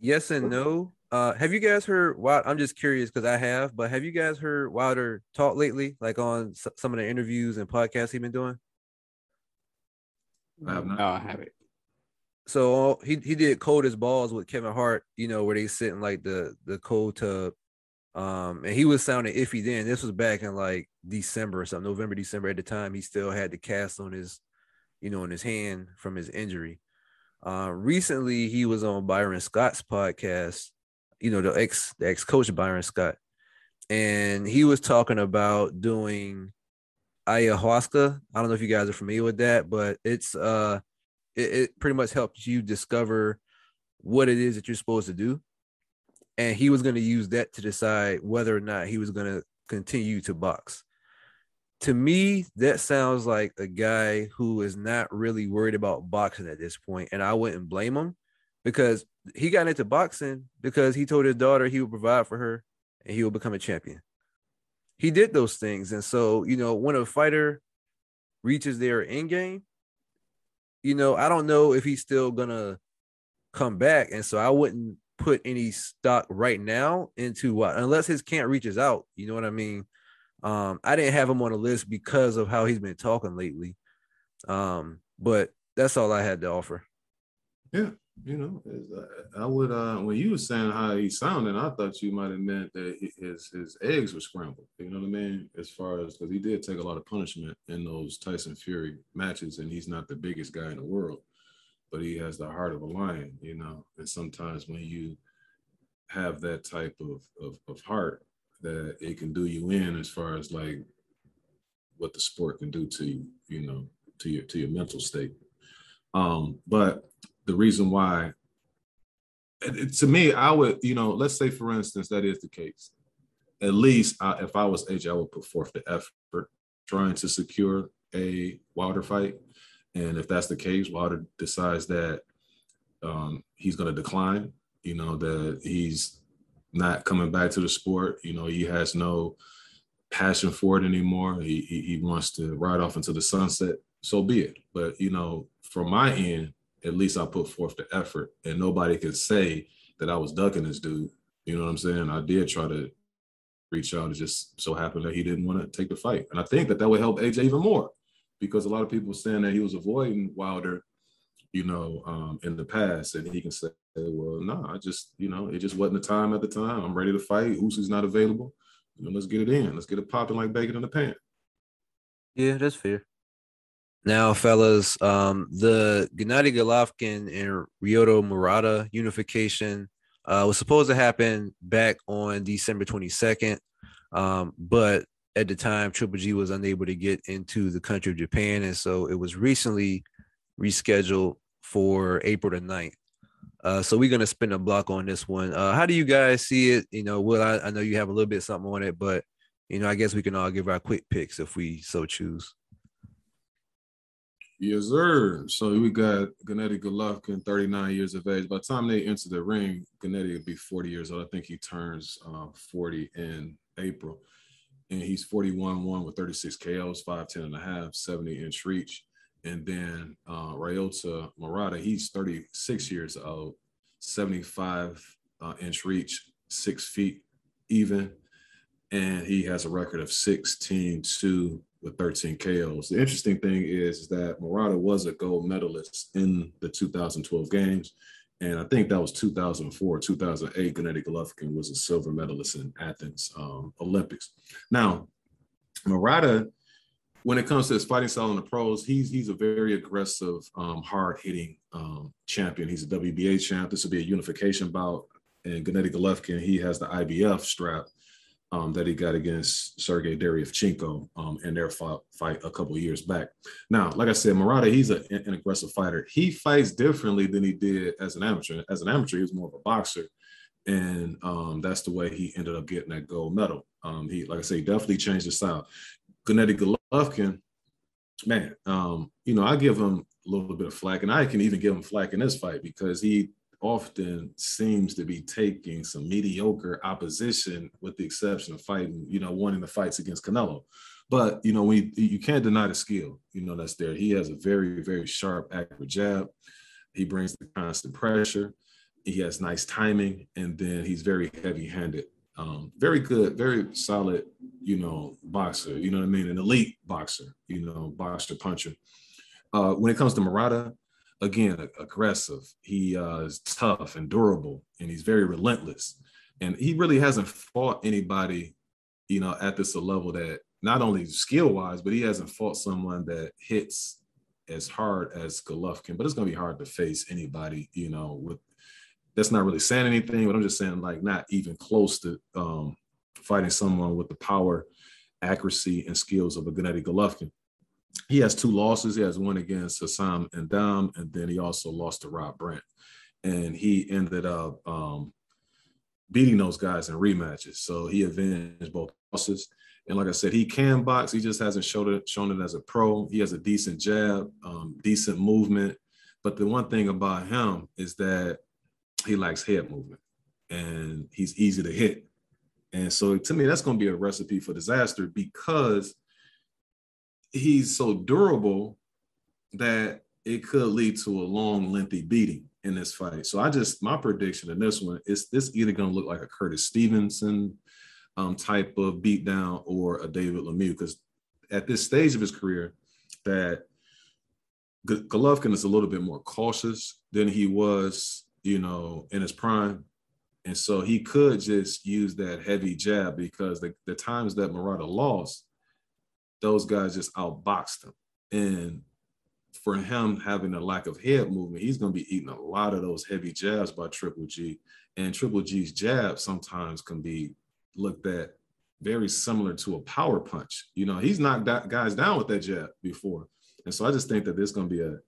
Yes and no. Uh, have you guys heard? Wild, I'm just curious because I have, but have you guys heard Wilder talk lately, like on s- some of the interviews and podcasts he's been doing? I have not. No, I haven't. So he he did cold as balls with Kevin Hart, you know, where they sit in like the the cold tub um, and he was sounding iffy then. This was back in like December or something, November, December at the time. He still had the cast on his, you know, in his hand from his injury. Uh, recently he was on Byron Scott's podcast, you know, the ex the ex coach Byron Scott, and he was talking about doing ayahuasca. I don't know if you guys are familiar with that, but it's uh it, it pretty much helps you discover what it is that you're supposed to do and he was going to use that to decide whether or not he was going to continue to box. To me, that sounds like a guy who is not really worried about boxing at this point, and I wouldn't blame him because he got into boxing because he told his daughter he would provide for her and he would become a champion. He did those things, and so you know when a fighter reaches their end game, you know I don't know if he's still gonna come back, and so I wouldn't put any stock right now into what unless his can't reaches out. You know what I mean? Um, I didn't have him on the list because of how he's been talking lately. Um, but that's all I had to offer. Yeah, you know, uh, I would uh when you were saying how he sounded, I thought you might have meant that his his eggs were scrambled. You know what I mean? As far as because he did take a lot of punishment in those Tyson Fury matches, and he's not the biggest guy in the world but he has the heart of a lion, you know. And sometimes when you have that type of, of, of heart, that it can do you in as far as like what the sport can do to you, you know, to your to your mental state. Um, but the reason why, it, to me, I would, you know, let's say for instance that is the case. At least I, if I was AJ, I would put forth the effort trying to secure a Wilder fight. And if that's the case, Wilder decides that um, he's going to decline, you know, that he's not coming back to the sport. You know, he has no passion for it anymore. He, he, he wants to ride off into the sunset. So be it. But, you know, from my end, at least I put forth the effort and nobody could say that I was ducking this dude. You know what I'm saying? I did try to reach out. It just so happened that he didn't want to take the fight. And I think that that would help AJ even more because a lot of people were saying that he was avoiding Wilder, you know, um, in the past. And he can say, well, no, I just, you know, it just wasn't the time at the time. I'm ready to fight. Usyk's not available. You know, let's get it in. Let's get it popping like bacon in the pan. Yeah, that's fair. Now, fellas, um, the Gennady Golovkin and Ryota Murata unification uh, was supposed to happen back on December 22nd, um, but at the time, Triple G was unable to get into the country of Japan, and so it was recently rescheduled for April the 9th. Uh, so we're gonna spin a block on this one. Uh, how do you guys see it? You know, Will I, I know you have a little bit something on it, but you know, I guess we can all give our quick picks if we so choose. Yes, sir. So we got Gennady Golovkin, 39 years of age. By the time they enter the ring, Gennady will be 40 years old. I think he turns uh, 40 in April. And he's 41 1 with 36 KOs, 5'10 and a half, 70 inch reach. And then uh, Ryota Murata, he's 36 years old, 75 uh, inch reach, six feet even. And he has a record of 16 2 with 13 KOs. The interesting thing is, that Murata was a gold medalist in the 2012 games. And I think that was 2004, 2008. Gennady Golovkin was a silver medalist in Athens um, Olympics. Now, Murata, when it comes to his fighting style in the pros, he's he's a very aggressive, um, hard hitting um, champion. He's a WBA champ. This will be a unification bout. And Gennady Golovkin, he has the IBF strap um, that he got against Sergey Derevyanchenko um, in their fight, fight a couple years back. Now, like I said, Murata, he's a, an aggressive fighter. He fights differently than he did as an amateur. As an amateur, he was more of a boxer, and um, that's the way he ended up getting that gold medal. Um, he, like I say, definitely changed his style. Gennady Golovkin, man, um, you know, I give him a little bit of flack, and I can even give him flack in this fight because he often seems to be taking some mediocre opposition, with the exception of fighting, you know, winning the fights against Canelo. But you know, we you can't deny the skill, you know, that's there. He has a very, very sharp, accurate jab. He brings the constant pressure. He has nice timing, and then he's very heavy-handed. Um, very good, very solid, you know, boxer. You know what I mean? An elite boxer, you know, boxer puncher. Uh, when it comes to Murata, again aggressive. He uh, is tough and durable, and he's very relentless. And he really hasn't fought anybody, you know, at this level that not only skill wise, but he hasn't fought someone that hits as hard as Golovkin. But it's going to be hard to face anybody, you know, with that's not really saying anything. But I'm just saying, like, not even close to um, fighting someone with the power, accuracy, and skills of a Gennady Golovkin he has two losses. He has one against Hassan N'Dam, and then he also lost to Rob Brandt. And he ended up um, beating those guys in rematches. So he avenged both losses. And like I said, he can box. He just hasn't showed it, shown it as a pro. He has a decent jab, um, decent movement. But the one thing about him is that he likes head movement and he's easy to hit. And so to me, that's going to be a recipe for disaster because he's so durable that it could lead to a long, lengthy beating in this fight. So I just my prediction in this one is this either going to look like a Curtis Stevenson um, type of beatdown or a David Lemieux because at this stage of his career, that Golovkin is a little bit more cautious than he was, you know, in his prime. And so he could just use that heavy jab because the, the times that Murata lost, those guys just outboxed him. And for him having a lack of head movement, he's going to be eating a lot of those heavy jabs by Triple G. And Triple G's jab sometimes can be looked at very similar to a power punch. You know, he's knocked guys down with that jab before. And so I just think that there's going to be a,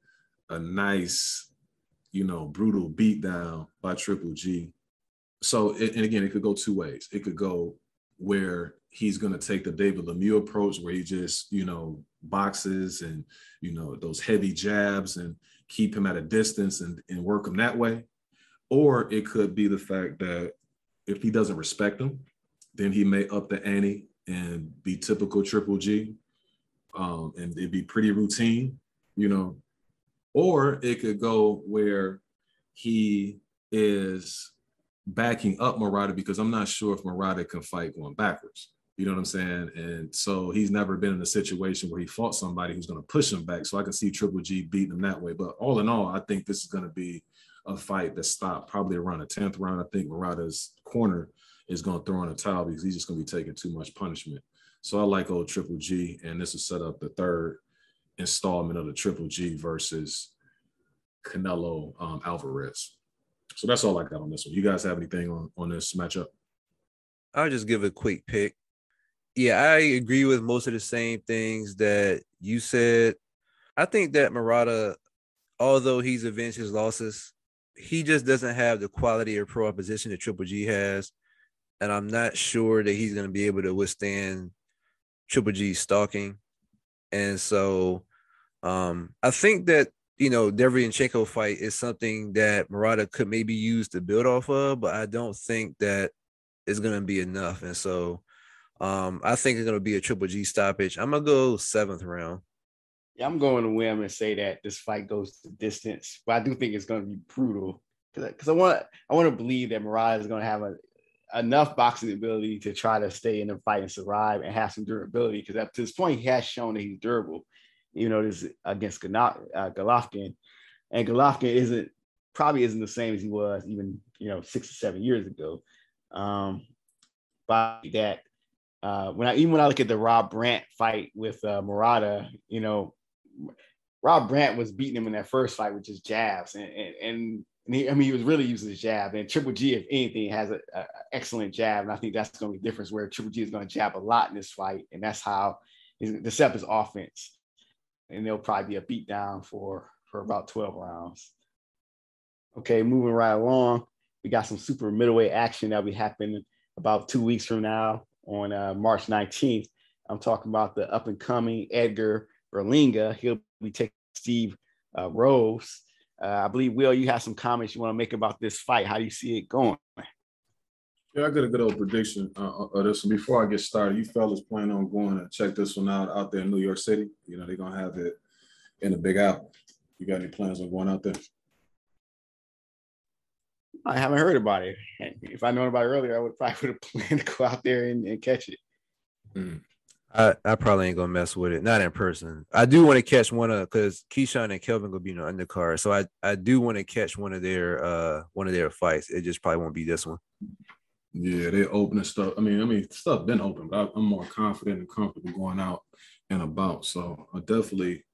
a nice, you know, brutal beatdown by Triple G. So, and again, it could go two ways. It could go where he's going to take the David Lemieux approach, where he just, you know, boxes and, you know, those heavy jabs and keep him at a distance and, and work him that way. Or it could be the fact that if he doesn't respect him, then he may up the ante and be typical Triple G. Um, and it'd be pretty routine, you know. Or it could go where he is backing up Murata because I'm not sure if Murata can fight going backwards. You know what I'm saying? And so he's never been in a situation where he fought somebody who's going to push him back. So I can see Triple G beating him that way. But all in all, I think this is going to be a fight that stopped probably around the 10th round. I think Murata's corner is going to throw in a towel because he's just going to be taking too much punishment. So I like old Triple G, and this will set up the third installment of the Triple G versus Canelo um, Alvarez. So that's all I got on this one. You guys have anything on, on this matchup? I'll just give a quick pick. Yeah, I agree with most of the same things that you said. I think that Murata, although he's avenged his losses, he just doesn't have the quality of pro opposition that Triple G has. And I'm not sure that he's going to be able to withstand Triple G stalking. And so um, I think that, you know, Derevyanchenko fight is something that Murata could maybe use to build off of, but I don't think that is going to be enough. And so um, I think it's to be a Triple G stoppage. I'm to go seventh round. Yeah, I'm going to win and say that this fight goes to distance, but I do think it's to be brutal because I want I want to believe that Mariah is to have a, enough boxing ability to try to stay in the fight and survive and have some durability. Because up to this point, he has shown that he's durable. You know, this against uh, Golovkin, and Golovkin isn't probably isn't the same as he was even you know six or seven years ago. Um, by that, uh, when I even when I look at the Rob Brandt fight with uh, Murata, you know, Rob Brandt was beating him in that first fight with just jabs, and and, and he, I mean, he was really using his jab. And Triple G, if anything, has an excellent jab, and I think that's going to be the difference. Where Triple G is going to jab a lot in this fight, and that's how the step his offense. And there'll probably be a beatdown for for about twelve rounds. Okay, moving right along, we got some super middleweight action that'll be happening about two weeks from now on uh, March 19th. I'm talking about the up and coming Edgar Berlanga. He'll be taking Steve uh, Rolls. Uh, I believe, Will, you have some comments you want to make about this fight. How do you see it going? Yeah, I got a good old prediction uh, uh, of this. Before I get started, you fellas plan on going to check this one out out there in New York City? You know, they're going to have it in the Big Apple. You got any plans on going out there? I haven't heard about it. If I known about it earlier, I would probably would have planned to go out there and, and catch it. Mm. I, I probably ain't gonna mess with it. Not in person. I do want to catch one of because Keyshawn and Kelvin gonna be in the undercard. So I, I do want to catch one of their uh one of their fights. It just probably won't be this one. Yeah, they're opening stuff. I mean, I mean, stuff been open, but I, am more confident and comfortable going out and about. So I definitely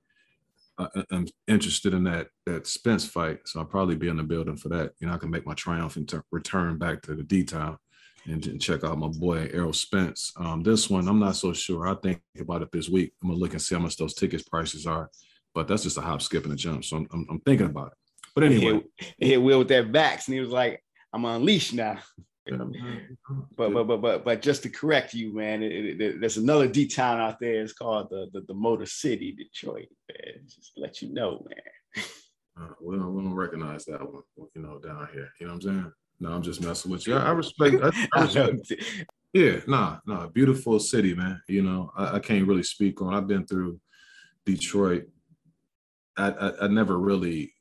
I, am interested in that that Spence fight. So I'll probably be in the building for that. You know, I can make my triumphant return back to the D town and check out my boy Errol Spence. Um, this one, I'm not so sure. I think about it this week. I'm gonna look and see how much those tickets prices are, but that's just a hop, skip, and a jump. So I'm, I'm, I'm thinking about it. But anyway, he hit Will with that backs, and he was like, "I'm unleashed now." But but but but but just to correct you, man, it, it, it, there's another D town out there. It's called the, the the Motor City, Detroit. Man. Just let you know, man. Uh, we don't we don't recognize that one, you know, down here. You know what I'm saying? No, I'm just messing with you. I, I respect. I, I respect yeah, nah, nah. Beautiful city, man. You know, I, I, can't really speak on. I've been through Detroit. I, I, I never really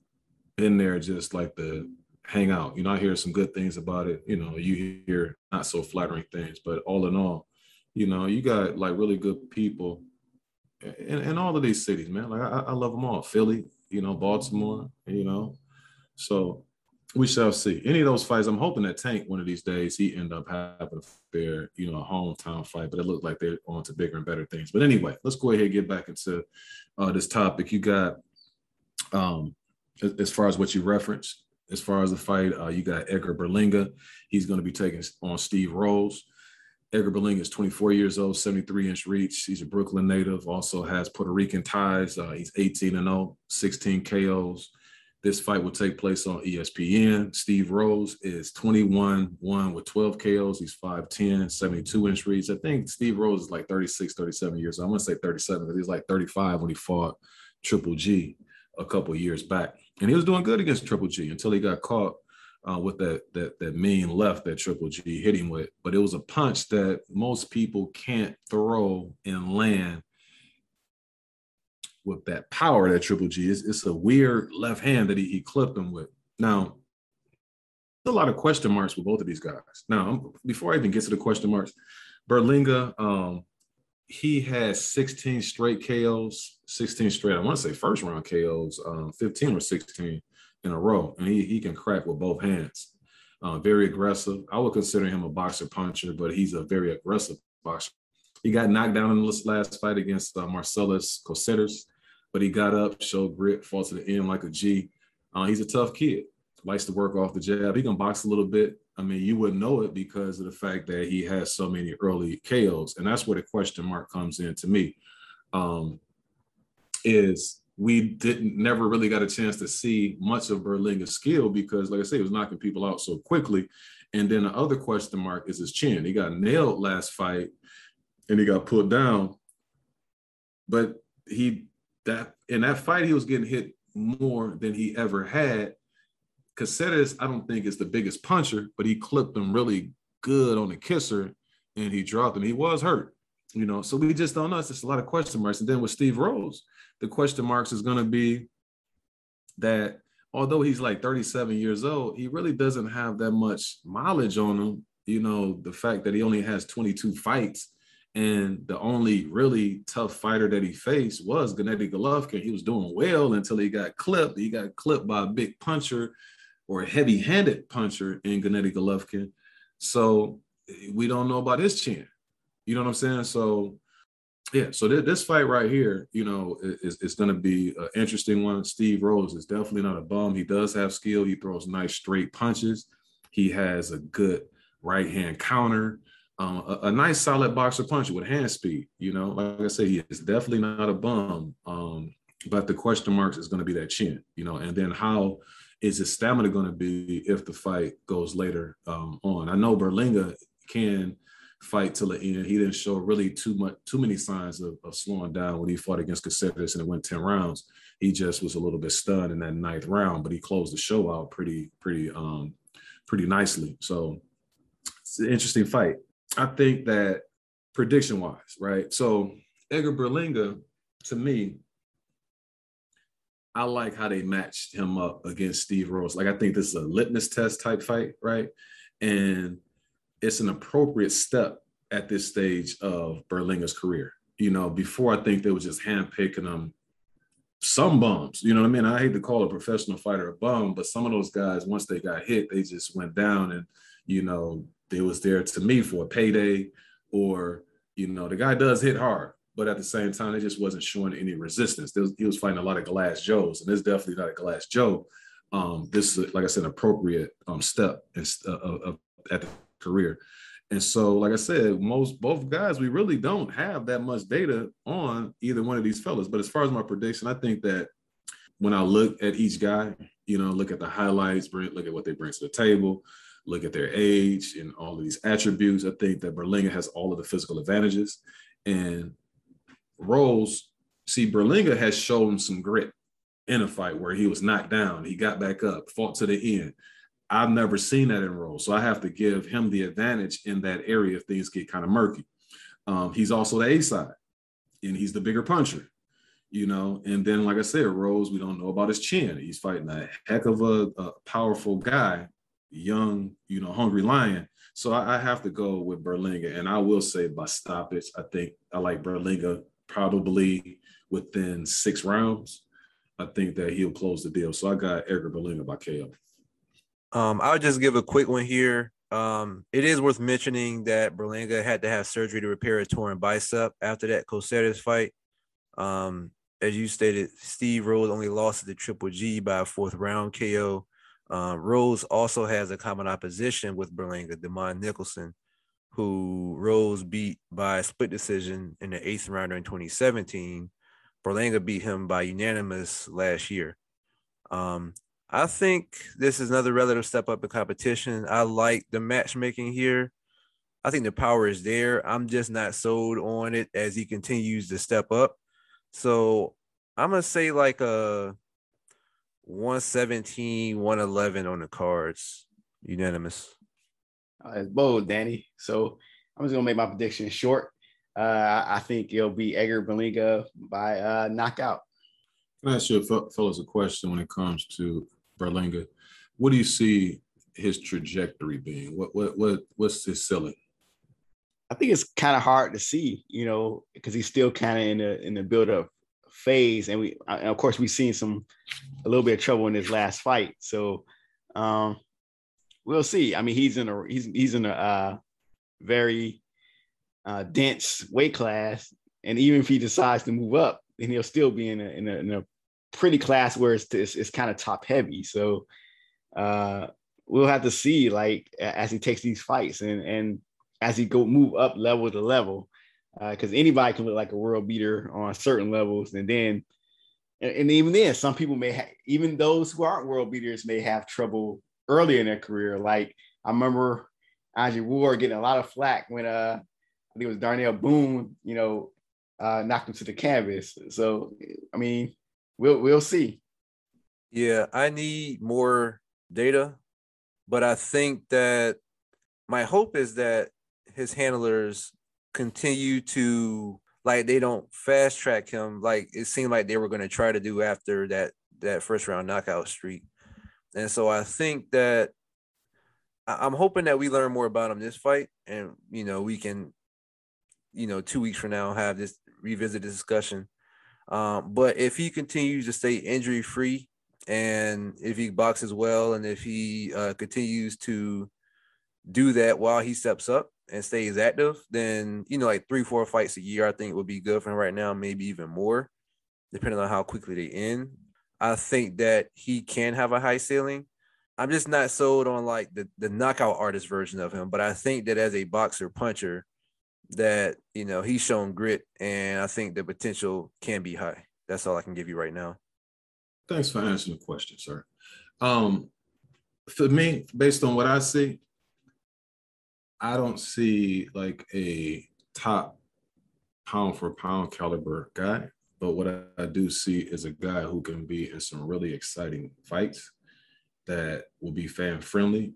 been there just like the hang out. You know, I hear some good things about it. You know, you hear not so flattering things, but all in all, you know, you got like really good people in, in all of these cities, man. Like I, I love them all. Philly, you know, Baltimore, you know. So we shall see. Any of those fights, I'm hoping that Tank one of these days he end up having a fair, you know, a hometown fight. But it looked like they're on to bigger and better things. But anyway, let's go ahead and get back into uh, this topic. You got, um, as far as what you referenced, as far as the fight, uh, you got Edgar Berlanga. He's going to be taking on Steve Rolls. Edgar Berlanga is 24 years old, 73 inch reach. He's a Brooklyn native, also has Puerto Rican ties. Uh, he's 18 and 0, 16 KOs. This fight will take place on ESPN. Steve Rolls is 21 1 with 12 KOs. He's 5'10, 72 inch reach. I think Steve Rolls is like 36, 37 years old. I'm going to say 37 because he's like 35 when he fought Triple G a couple years back. And he was doing good against Triple G until he got caught uh, with that that that mean left that Triple G hit him with. But it was a punch that most people can't throw and land with that power that Triple G is. It's a weird left hand that he, he clipped him with. Now, a lot of question marks with both of these guys. Now, before I even get to the question marks, Berlanga, um, he has 16 straight KOs, 16 straight. I want to say first round KOs, um, 15 or 16 in a row, and he, he can crack with both hands. Uh, very aggressive. I would consider him a boxer puncher, but he's a very aggressive boxer. He got knocked down in this last fight against uh, Marcellus Coceres, but he got up, showed grit, fought to the end like a G. Uh, he's a tough kid. Likes to work off the jab. He can box a little bit. I mean, you wouldn't know it because of the fact that he has so many early KOs, and that's where the question mark comes in to me. Um, is we didn't never really got a chance to see much of Berlanga's skill because, like I say, he was knocking people out so quickly. And then the other question mark is his chin. He got nailed last fight and he got pulled down. But he that in that fight, he was getting hit more than he ever had. Coceres, I don't think is the biggest puncher, but he clipped him really good on the kisser and he dropped him. He was hurt, you know. So we just don't know. It's just a lot of question marks. And then with Steve Rolls, the question marks is going to be that although he's like 37 years old, he really doesn't have that much mileage on him. You know, the fact that he only has 22 fights and the only really tough fighter that he faced was Gennady Golovkin. He was doing well until he got clipped. He got clipped by a big puncher or a heavy-handed puncher in Gennady Golovkin. So we don't know about his chin. You know what I'm saying? So yeah, so th- this fight right here, you know, is, is going to be an interesting one. Steve Rolls is definitely not a bum. He does have skill. He throws nice straight punches. He has a good right hand counter. Um, a, a, nice solid boxer puncher with hand speed. You know, like I said, he is definitely not a bum. Um, but the question marks is going to be that chin. You know, and then how is his stamina going to be if the fight goes later um, on? I know Berlanga can fight till the end. He didn't show really too much, too many signs of, of slowing down when he fought against Coceres and it went 10 rounds. He just was a little bit stunned in that ninth round, but he closed the show out pretty, pretty, um, pretty nicely. So it's an interesting fight. I think that prediction wise, right? So Edgar Berlanga, to me, I like how they matched him up against Steve Rolls. Like I think this is a litmus test type fight, right? And it's an appropriate step at this stage of Berlanga's career. You know, before I think they were just handpicking them some bums. You know what I mean? I hate to call a professional fighter a bum, but some of those guys, once they got hit, they just went down and, you know, they was there to me for a payday or, you know, the guy does hit hard, but at the same time, it just wasn't showing any resistance. Was, he was fighting a lot of glass Joes, and this definitely not a glass Joe. Um, this is, like I said, an appropriate um, step in, uh, of, at the career. And so, like I said, most both guys, we really don't have that much data on either one of these fellas. But as far as my prediction, I think that when I look at each guy, you know, look at the highlights, look at what they bring to the table, look at their age and all of these attributes, I think that Berlanga has all of the physical advantages. And Rolls, see, Berlanga has shown some grit in a fight where he was knocked down, he got back up, fought to the end. I've never seen that in Rolls. So I have to give him the advantage in that area if things get kind of murky. Um, he's also the A side, and he's the bigger puncher, you know. And then, like I said, Rolls, we don't know about his chin. He's fighting a heck of a, a powerful guy, young, you know, hungry lion. So I, I, have to go with Berlanga, and I will say by stoppage, I think I like Berlanga probably within six rounds. I think that he'll close the deal. So I got Edgar Berlanga by KO. Um, I'll just give a quick one here. Um, it is worth mentioning that Berlanga had to have surgery to repair a torn bicep after that Coceres fight. Um, as you stated, Steve Rolls only lost to the Triple G by a fourth round KO. Uh, Rolls also has a common opposition with Berlanga, Demond Nicholson. Who Rolls beat by split decision in the eighth rounder in 2017. Berlanga beat him by unanimous last year. Um, I think this is another relative step up in competition. I like the matchmaking here. I think the power is there. I'm just not sold on it as he continues to step up. So I'm gonna say like a 117, 111 on the cards. Unanimous. Uh, it's bold, Danny. So I'm just gonna make my prediction short. Uh, I think it'll be Edgar Berlanga by uh, knockout. Can I ask you, fellas, a question when it comes to Berlanga? What do you see his trajectory being? What what what what's his ceiling? I think it's kind of hard to see, you know, because he's still kind of in the in the build up phase, and we and of course we've seen some a little bit of trouble in his last fight. So um, we'll see. I mean, he's in a he's he's in a uh, very uh, dense weight class, and even if he decides to move up, then he'll still be in a in a, in a pretty class where it's it's, it's kind of top heavy. So uh, we'll have to see like as he takes these fights and and as he go move up level to level, because uh, anybody can look like a world beater on certain levels, and then and, even then, some people may have even those who aren't world beaters may have trouble early in their career. Like I remember Andre Ward getting a lot of flack when uh I think it was Darnell Boone, you know, uh, knocked him to the canvas. So I mean, we'll we'll see. Yeah, I need more data, but I think that my hope is that his handlers continue to like they don't fast track him like it seemed like they were going to try to do after that that first round knockout streak. And so I think that I'm hoping that we learn more about him this fight and you know we can you know 2 weeks from now have this revisit the discussion. Um, but if he continues to stay injury free and if he boxes well and if he uh, continues to do that while he steps up, and stays active, then you know, like three, four fights a year, I think would be good for him right now, maybe even more, depending on how quickly they end. I think that he can have a high ceiling. I'm just not sold on like the, the knockout artist version of him, but I think that as a boxer puncher, that you know he's shown grit, and I think the potential can be high. That's all I can give you right now. Thanks for answering the question, sir. Um, for me, based on what I see, I don't see like a top pound for pound caliber guy, but what I, do see is a guy who can be in some really exciting fights that will be fan friendly,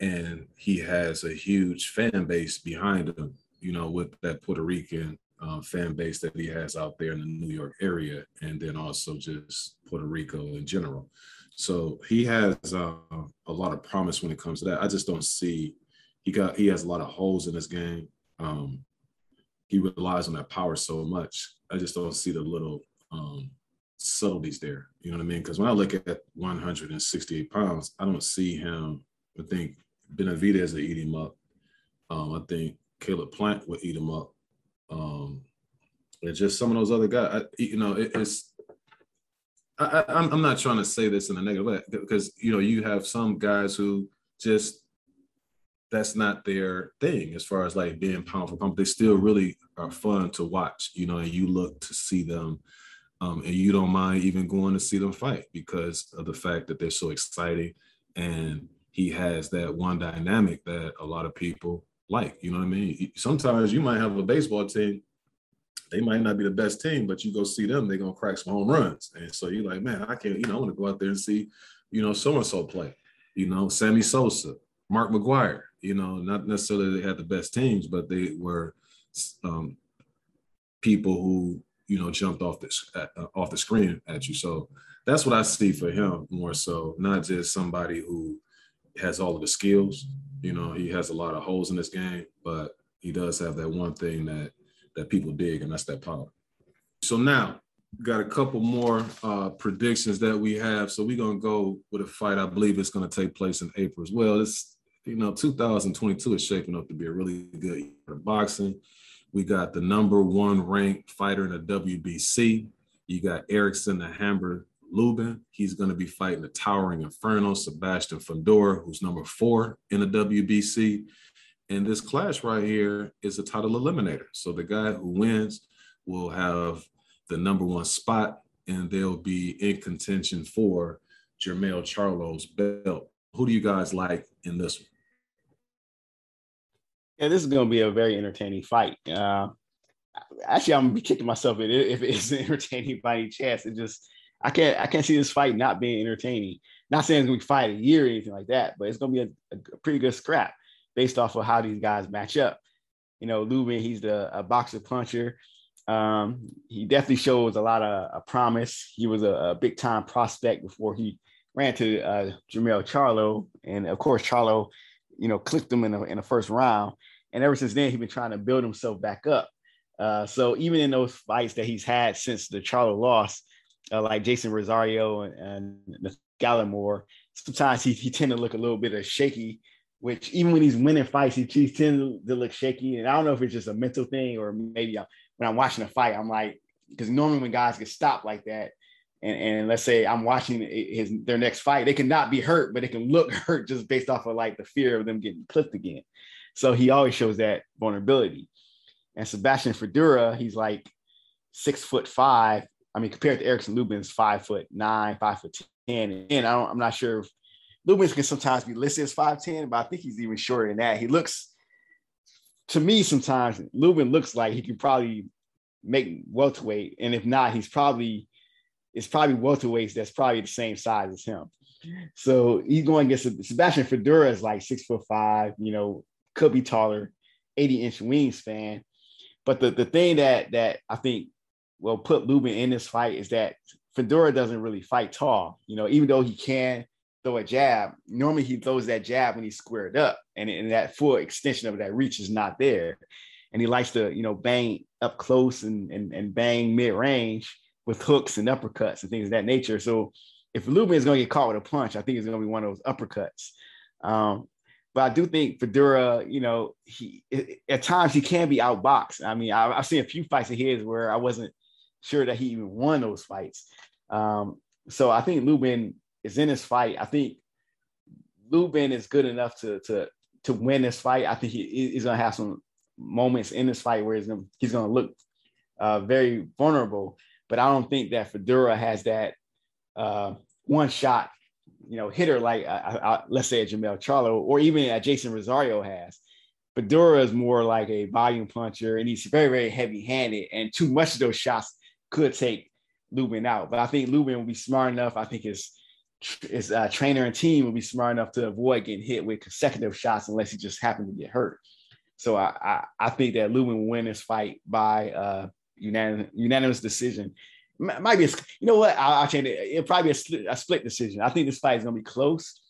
and he has a huge fan base behind him. You know, with that Puerto Rican um, fan base that he has out there in the New York area, and then also just Puerto Rico in general. So he has uh, a lot of promise when it comes to that. I just don't see he got he has a lot of holes in his game. Um, he relies on that power so much. I just don't see the little um, subtleties there. You know what I mean? Because when I look at 168 pounds, I don't see him. I think Benavidez will eat him up. Um, I think Caleb Plant would eat him up. Um, and just some of those other guys. I, you know, it, it's. I, I, I'm not trying to say this in a negative way because you know you have some guys who just that's not their thing as far as like being for pound. They still really are fun to watch, you know, and you look to see them um, and you don't mind even going to see them fight because of the fact that they're so exciting and he has that one dynamic that a lot of people like, you know what I mean? Sometimes you might have a baseball team, they might not be the best team, but you go see them, they're gonna crack some home runs. And so you're like, man, I can't, you know, I want to go out there and see, you know, so and so play, you know, Sammy Sosa, Mark McGwire, you know, not necessarily they had the best teams, but they were um, people who you know jumped off the uh, off the screen at you. So that's what I see for him more so, not just somebody who has all of the skills. You know, he has a lot of holes in this game, but he does have that one thing that that people dig, and that's that power. So now got a couple more uh, predictions that we have. So we're gonna go with a fight. I believe it's gonna take place in April as well. It's you know, 2022 is shaping up to be a really good year for boxing. We got the number one ranked fighter in the WBC. You got Erickson the Hammer Lubin. He's going to be fighting the towering Inferno, Sebastian Fundora, who's number four in the WBC. And this clash right here is a title eliminator. So the guy who wins will have the number one spot and they'll be in contention for Jermell Charlo's belt. Who do you guys like in this one? Yeah, this is going to be a very entertaining fight. Uh, actually, I'm gonna be kicking myself if it's entertaining by any chance. It just I can't I can't see this fight not being entertaining. Not saying it's gonna be fight a year or anything like that, but it's gonna be a, a pretty good scrap based off of how these guys match up. You know, Lubin, he's the a boxer puncher. Um, he definitely shows a lot of a promise. He was a, a big time prospect before he ran to uh, Jermell Charlo, and of course Charlo, you know, clipped him in the, in the first round. And ever since then, he's been trying to build himself back up. Uh, so even in those fights that he's had since the Charlo loss, uh, like Jason Rosario and, and Gallimore, sometimes he, he tend to look a little bit of shaky, which even when he's winning fights, he, he tends to look shaky. And I don't know if it's just a mental thing or maybe I, when I'm watching a fight, I'm like, because normally when guys get stopped like that, and, and let's say I'm watching his their next fight, they cannot be hurt, but they can look hurt just based off of like the fear of them getting clipped again. So he always shows that vulnerability. And Sebastian Fundora, he's like six foot five. I mean, compared to Erickson Lubin's five foot nine, five foot ten. And I don't, I'm not sure if Lubin's can sometimes be listed as five ten, but I think he's even shorter than that. He looks to me sometimes Lubin looks like he could probably make welterweight, and if not, he's probably it's probably welterweights that's probably the same size as him. So he's going against Sebastian Fundora is like six foot five, you know, could be taller, 80 inch wingspan. But the, the thing that that I think will put Lubin in this fight is that Fundora doesn't really fight tall. You know, even though he can throw a jab, normally he throws that jab when he's squared up, and, and that full extension of that reach is not there. And he likes to, you know, bang up close and and, and bang mid range with hooks and uppercuts and things of that nature. So if Lubin is going to get caught with a punch, I think it's going to be one of those uppercuts. Um, but I do think Fundora, you know, he at times he can be outboxed. I mean, I, have seen a few fights of his where I wasn't sure that he even won those fights. Um, so I think Lubin is in this fight. I think Lubin is good enough to to to win this fight. I think he, he's gonna have some moments in this fight where he's he's gonna look uh, very vulnerable. But I don't think that Fundora has that uh, one shot you know, hitter like let's say a Jermell Charlo or even a Jason Rosario has. Fundora is more like a volume puncher, and he's very, very heavy-handed, and too much of those shots could take Lubin out. But I think Lubin will be smart enough. I think his his uh, trainer and team will be smart enough to avoid getting hit with consecutive shots unless he just happens to get hurt. So I, I, I think that Lubin will win this fight by uh, unanimous, unanimous decision might be a, you know what? I'll, I'll change it. It'll probably be a, a split decision. I think this fight is gonna be close,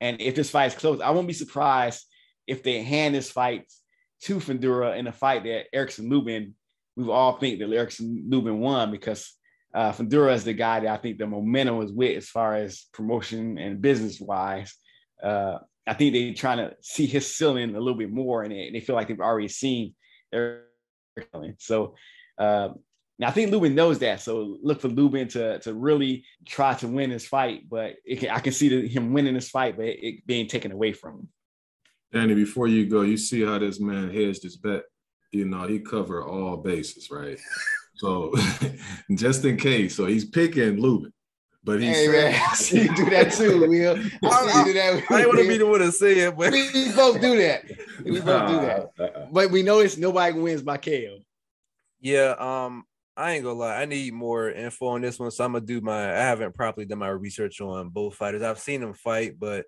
and if this fight is close, I won't be surprised if they hand this fight to Fundora in a fight that Erickson Lubin. We all think that Erickson Lubin won because uh, Fundora is the guy that I think the momentum was with as far as promotion and business wise. Uh, I think they're trying to see his ceiling a little bit more, and they, they feel like they've already seen their so. Uh, now I think Lubin knows that, so look for Lubin to to really try to win this fight. But can, I can see the, him winning this fight, but it, it being taken away from him. Danny, before you go, you see how this man hedged his bet. You know, he covered all bases, right? So just in case, so he's picking Lubin. But he's hey, man, you do that too, Will. I, do that. I want to be the one to say it, but we both do that. We both do that. Uh-uh. But we know it's nobody wins by KO. Yeah, um, I ain't gonna lie, I need more info on this one. So I'm gonna do my I haven't properly done my research on both fighters. I've seen them fight, but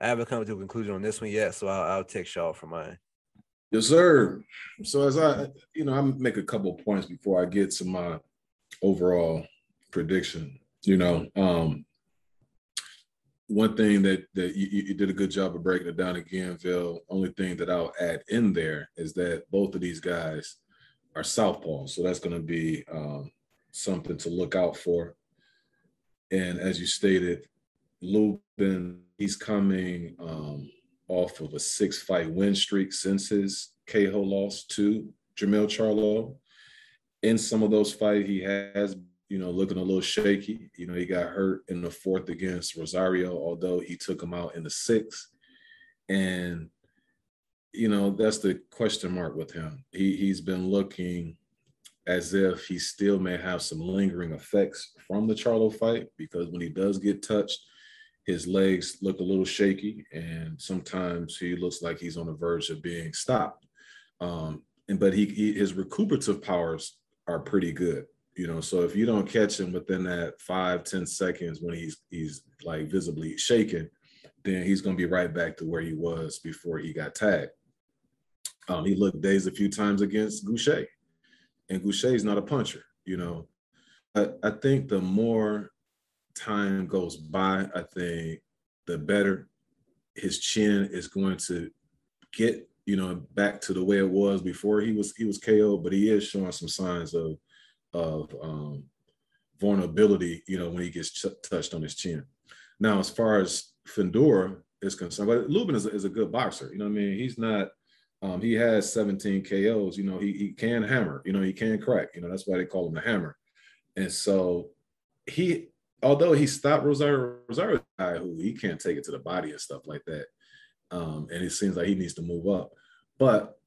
I haven't come to a conclusion on this one yet. So I'll, I'll text y'all for mine. Yes, sir. So as I, you know, I make a couple points before I get to my overall prediction. You know, um, one thing that that you, you, did a good job of breaking it down again, Phil. Only thing that I'll add in there is that both of these guys are southpaws, so that's going to be um, something to look out for. And as you stated, Lubin, he's coming um, off of a six fight win streak since his KO loss to Jermell Charlo. In some of those fights, he has, you know, looking a little shaky. You know, he got hurt in the fourth against Rosario, although he took him out in the sixth. And you know, that's the question mark with him. He he's been looking as if he still may have some lingering effects from the Charlo fight because when he does get touched, his legs look a little shaky and sometimes he looks like he's on the verge of being stopped. Um, and but he, he his recuperative powers are pretty good you know so if you don't catch him within that five ten seconds when he's he's like visibly shaking then he's going to be right back to where he was before he got tagged um, he looked dazed a few times against Gausha, and Gausha is not a puncher you know but i think the more time goes by i think the better his chin is going to get you know back to the way it was before he was he was KO, but he is showing some signs of of um, vulnerability, you know, when he gets ch- touched on his chin. Now, as far as Fundora is concerned, but Lubin is a, is a good boxer. You know what I mean? He's not. Um, he has 17 KOs. You know, he he can hammer. You know, he can crack. You know, that's why they call him the hammer. And so he, although he stopped Rosario, Rosario guy who he can't take it to the body and stuff like that. Um, and it seems like he needs to move up. But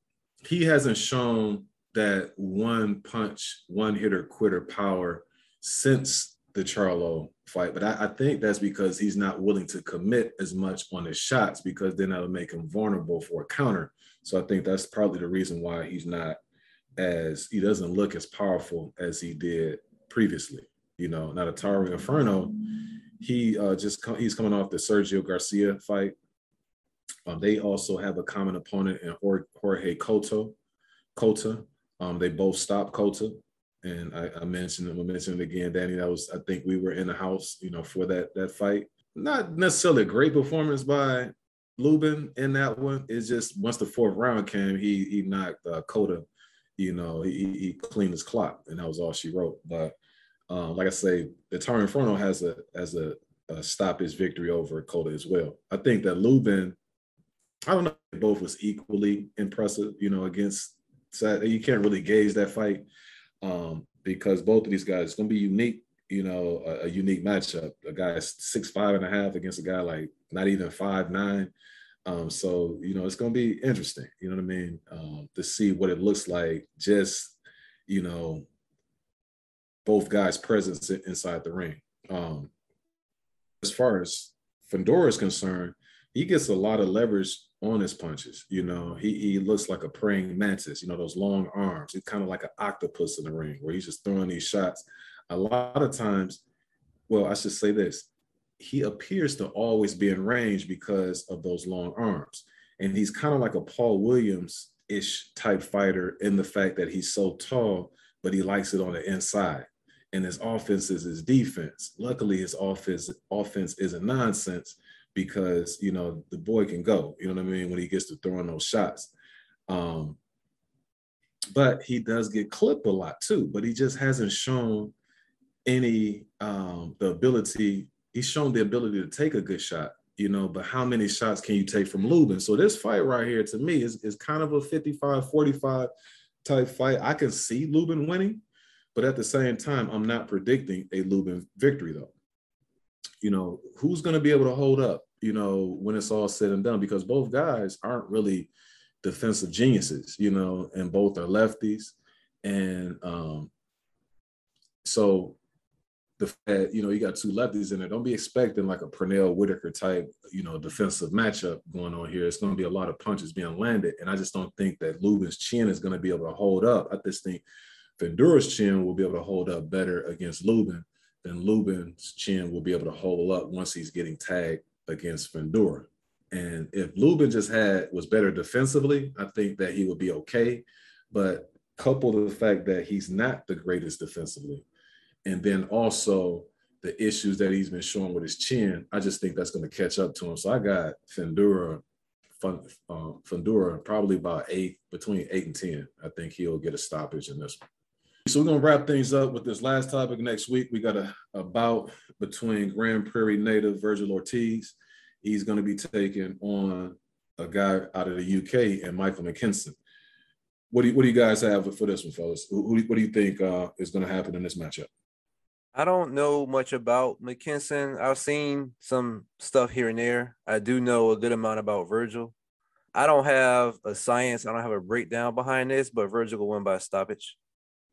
he hasn't shown that one punch, one hitter quitter power since the Charlo fight. But I, I, think that's because he's not willing to commit as much on his shots because then that'll make him vulnerable for a counter. So I think that's probably the reason why he's not as he doesn't look as powerful as he did previously. You know, not a towering inferno. He uh, just he's coming off the Sergio Garcia fight. Um, they also have a common opponent in Jorge Cotto. Cota. Um, they both stopped Cota. And I, I mentioned him, I mentioned it again, Danny. That was, I think we were in the house, you know, for that that fight. Not necessarily a great performance by Lubin in that one. It's just once the fourth round came, he he knocked uh, Cota, you know, he, he cleaned his clock, and that was all she wrote. But um, like I say, the Toro Inferno has a has a, a stop his victory over Cota as well. I think that Lubin, I don't know, if both was equally impressive, you know, against you can't really gauge that fight um, because both of these guys it's going to be unique. You know, a, a, unique matchup. A guy six five and a half against a guy like not even five nine. Um, so you know, it's going to be interesting. You know what I mean? Um, to see what it looks like. Just you know, both guys' presence inside the ring. Um, as far as Fundora is concerned, he gets a lot of leverage on his punches. You know, he, he looks like a praying mantis, you know, those long arms. He's kind of like an octopus in the ring where he's just throwing these shots. A lot of times, well, I should say this, he appears to always be in range because of those long arms. And he's kind of like a Paul Williams ish type fighter in the fact that he's so tall, but he likes it on the inside. And his offense is his defense. Luckily, his offense offense isn't nonsense because you know the boy can go. You know what I mean when he gets to throwing those shots. Um, but he does get clipped a lot too. But he just hasn't shown any um, the ability. He's shown the ability to take a good shot, you know. But how many shots can you take from Lubin? So this fight right here to me is is kind of a 55-45 type fight. I can see Lubin winning, but at the same time, I'm not predicting a Lubin victory though. You know, who's going to be able to hold up? you know, when it's all said and done, because both guys aren't really defensive geniuses, you know, and both are lefties. And um, so the fact, you know, you got two lefties in there, don't be expecting like a Pernell Whitaker type, you know, defensive matchup going on here. It's going to be a lot of punches being landed. And I just don't think that Lubin's chin is going to be able to hold up. I just think Fundora's chin will be able to hold up better against Lubin than Lubin's chin will be able to hold up once he's getting tagged against Fundora. And if Lubin just had was better defensively, I think that he would be okay. But coupled with the fact that he's not the greatest defensively, and then also the issues that he's been showing with his chin, I just think that's going to catch up to him. So I got Fundora, Fun, uh, probably about eight, between eight and ten. I think he'll get a stoppage in this one. So we're gonna wrap things up with this last topic next week. We got a, a bout between Grand Prairie native Virgil Ortiz. He's gonna be taking on a guy out of the UK and Michael McKinson. What do you, what do you guys have for this one, fellas? Who, what do you think uh, is going to happen in this matchup? I don't know much about McKinson. I've seen some stuff here and there. I do know a good amount about Virgil. I don't have a science, I don't have a breakdown behind this, but Virgil will win by stoppage.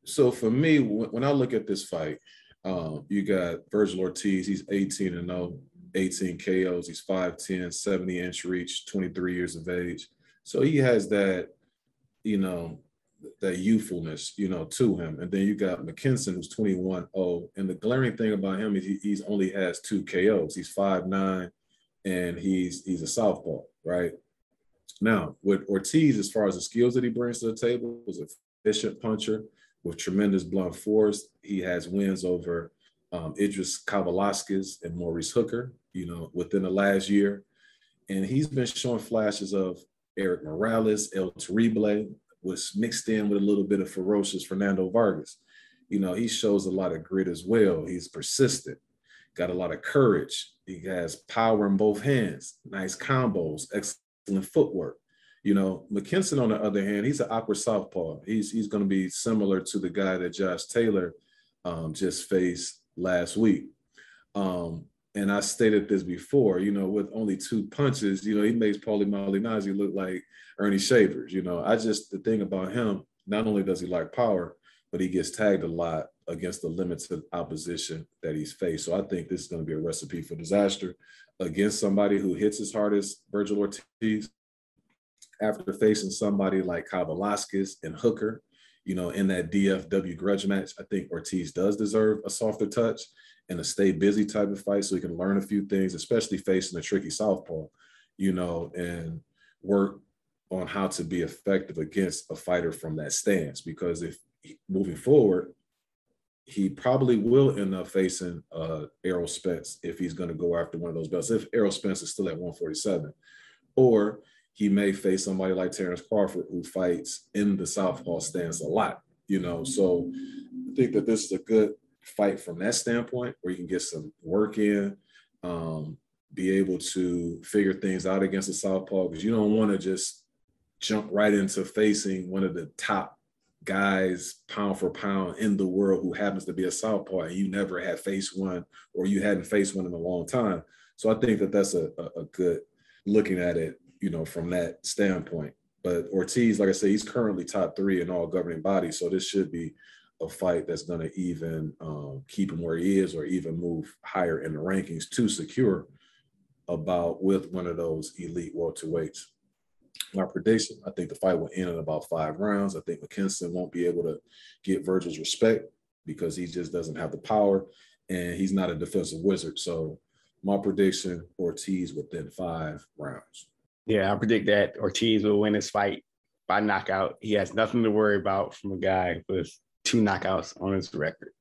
So for me, when I look at this fight, um, you got Virgil Ortiz, he's 18 and 0, 18 KOs, he's 5'10, 70 inch reach, 23 years of age. So he has that, you know, that youthfulness, you know, to him. And then you got McKinson, who's 21 0. And the glaring thing about him is he he's only has two KOs. He's 5'9 and he's he's a southpaw, right? Now, with Ortiz, as far as the skills that he brings to the table, was efficient puncher with tremendous blunt force. He has wins over um, Idris Kavaliauskas and Maurice Hooker, you know, within the last year. And he's been showing flashes of Erik Morales, El Terrible, was mixed in with a little bit of ferocious Fernando Vargas. You know, he shows a lot of grit as well. He's persistent, got a lot of courage. He has power in both hands, nice combos, excellent footwork. You know, McKinson, on the other hand, he's an awkward southpaw. He's he's going to be similar to the guy that Josh Taylor um, just faced last week. Um, and I stated this before, you know, with only two punches, you know, he makes Paulie Malignaggi look like Ernie Shavers. You know, I just the thing about him, not only does he like power, but he gets tagged a lot against the limits of opposition that he's faced. So I think this is going to be a recipe for disaster against somebody who hits as hard as Virgil Ortiz. After facing somebody like Kyle Velasquez and Hooker, you know, in that DFW grudge match, I think Ortiz does deserve a softer touch and a stay busy type of fight so he can learn a few things, especially facing a tricky southpaw, you know, and work on how to be effective against a fighter from that stance. Because if moving forward, he probably will end up facing uh, Errol Spence if he's going to go after one of those belts. If Errol Spence is still at 147, or he may face somebody like Terrence Crawford who fights in the southpaw stance a lot. You know, so I think that this is a good fight from that standpoint, where you can get some work in, um, be able to figure things out against the southpaw because you don't want to just jump right into facing one of the top guys pound for pound in the world who happens to be a southpaw and you never had faced one or you hadn't faced one in a long time. So I think that that's a, a, a good looking at it, you know, from that standpoint. But Ortiz, like I say, he's currently top three in all governing bodies. So this should be a fight that's going to even um, keep him where he is or even move higher in the rankings to secure about with one of those elite welterweights. My prediction, I think the fight will end in about five rounds. I think McKinson won't be able to get Virgil's respect because he just doesn't have the power and he's not a defensive wizard. So my prediction, Ortiz within five rounds. Yeah, I predict that Ortiz will win this fight by knockout. He has nothing to worry about from a guy with two knockouts on his record.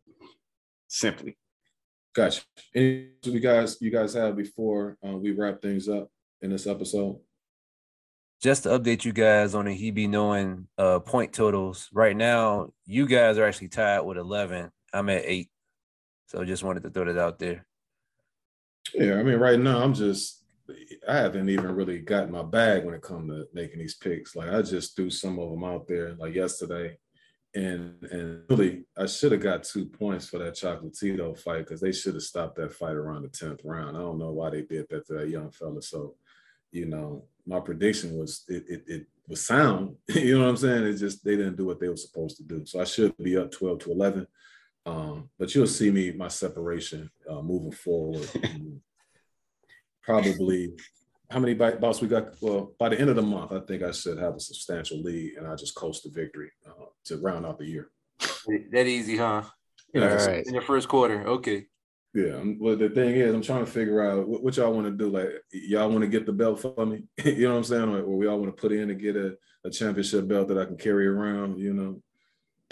Simply. Gotcha. Any you guys you guys have before uh, we wrap things up in this episode? Just to update you guys on the he be knowing uh, point totals. Right now, you guys are actually tied with eleven. I'm at eight. So just wanted to throw that out there. Yeah, I mean, right now I'm just I haven't even really gotten my bag when it comes to making these picks. Like I just threw some of them out there. Like yesterday, and and really I should have got two points for that Chocolatito fight because they should have stopped that fight around the tenth round. I don't know why they did that to that young fella. So, you know, my prediction was it it, it was sound. you know what I'm saying? It just they didn't do what they were supposed to do. So I should be up twelve to eleven. Um, but you'll see me my separation uh, moving forward. probably how many bouts we got? Well, by the end of the month, I think I should have a substantial lead, and I just coast to victory uh, to round out the year. That easy, huh? Yeah, All right. In the first quarter, okay. Yeah. Well, the thing is, I'm trying to figure out what, what y'all want to do. Like, y'all want to get the belt for me? you know what I'm saying? Or, or we all want to put in to get a, a championship belt that I can carry around. You know.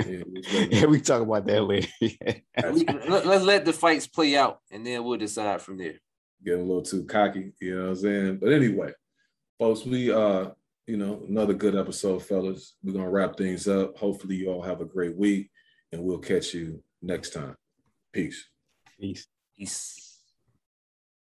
Yeah, yeah we talk about that later. Let's let the fights play out, and then we'll decide from there getting a little too cocky, you know what I'm saying? But anyway, folks, we uh, you know, another good episode, fellas. We're gonna wrap things up. Hopefully you all have a great week and we'll catch you next time. Peace. Peace. Peace.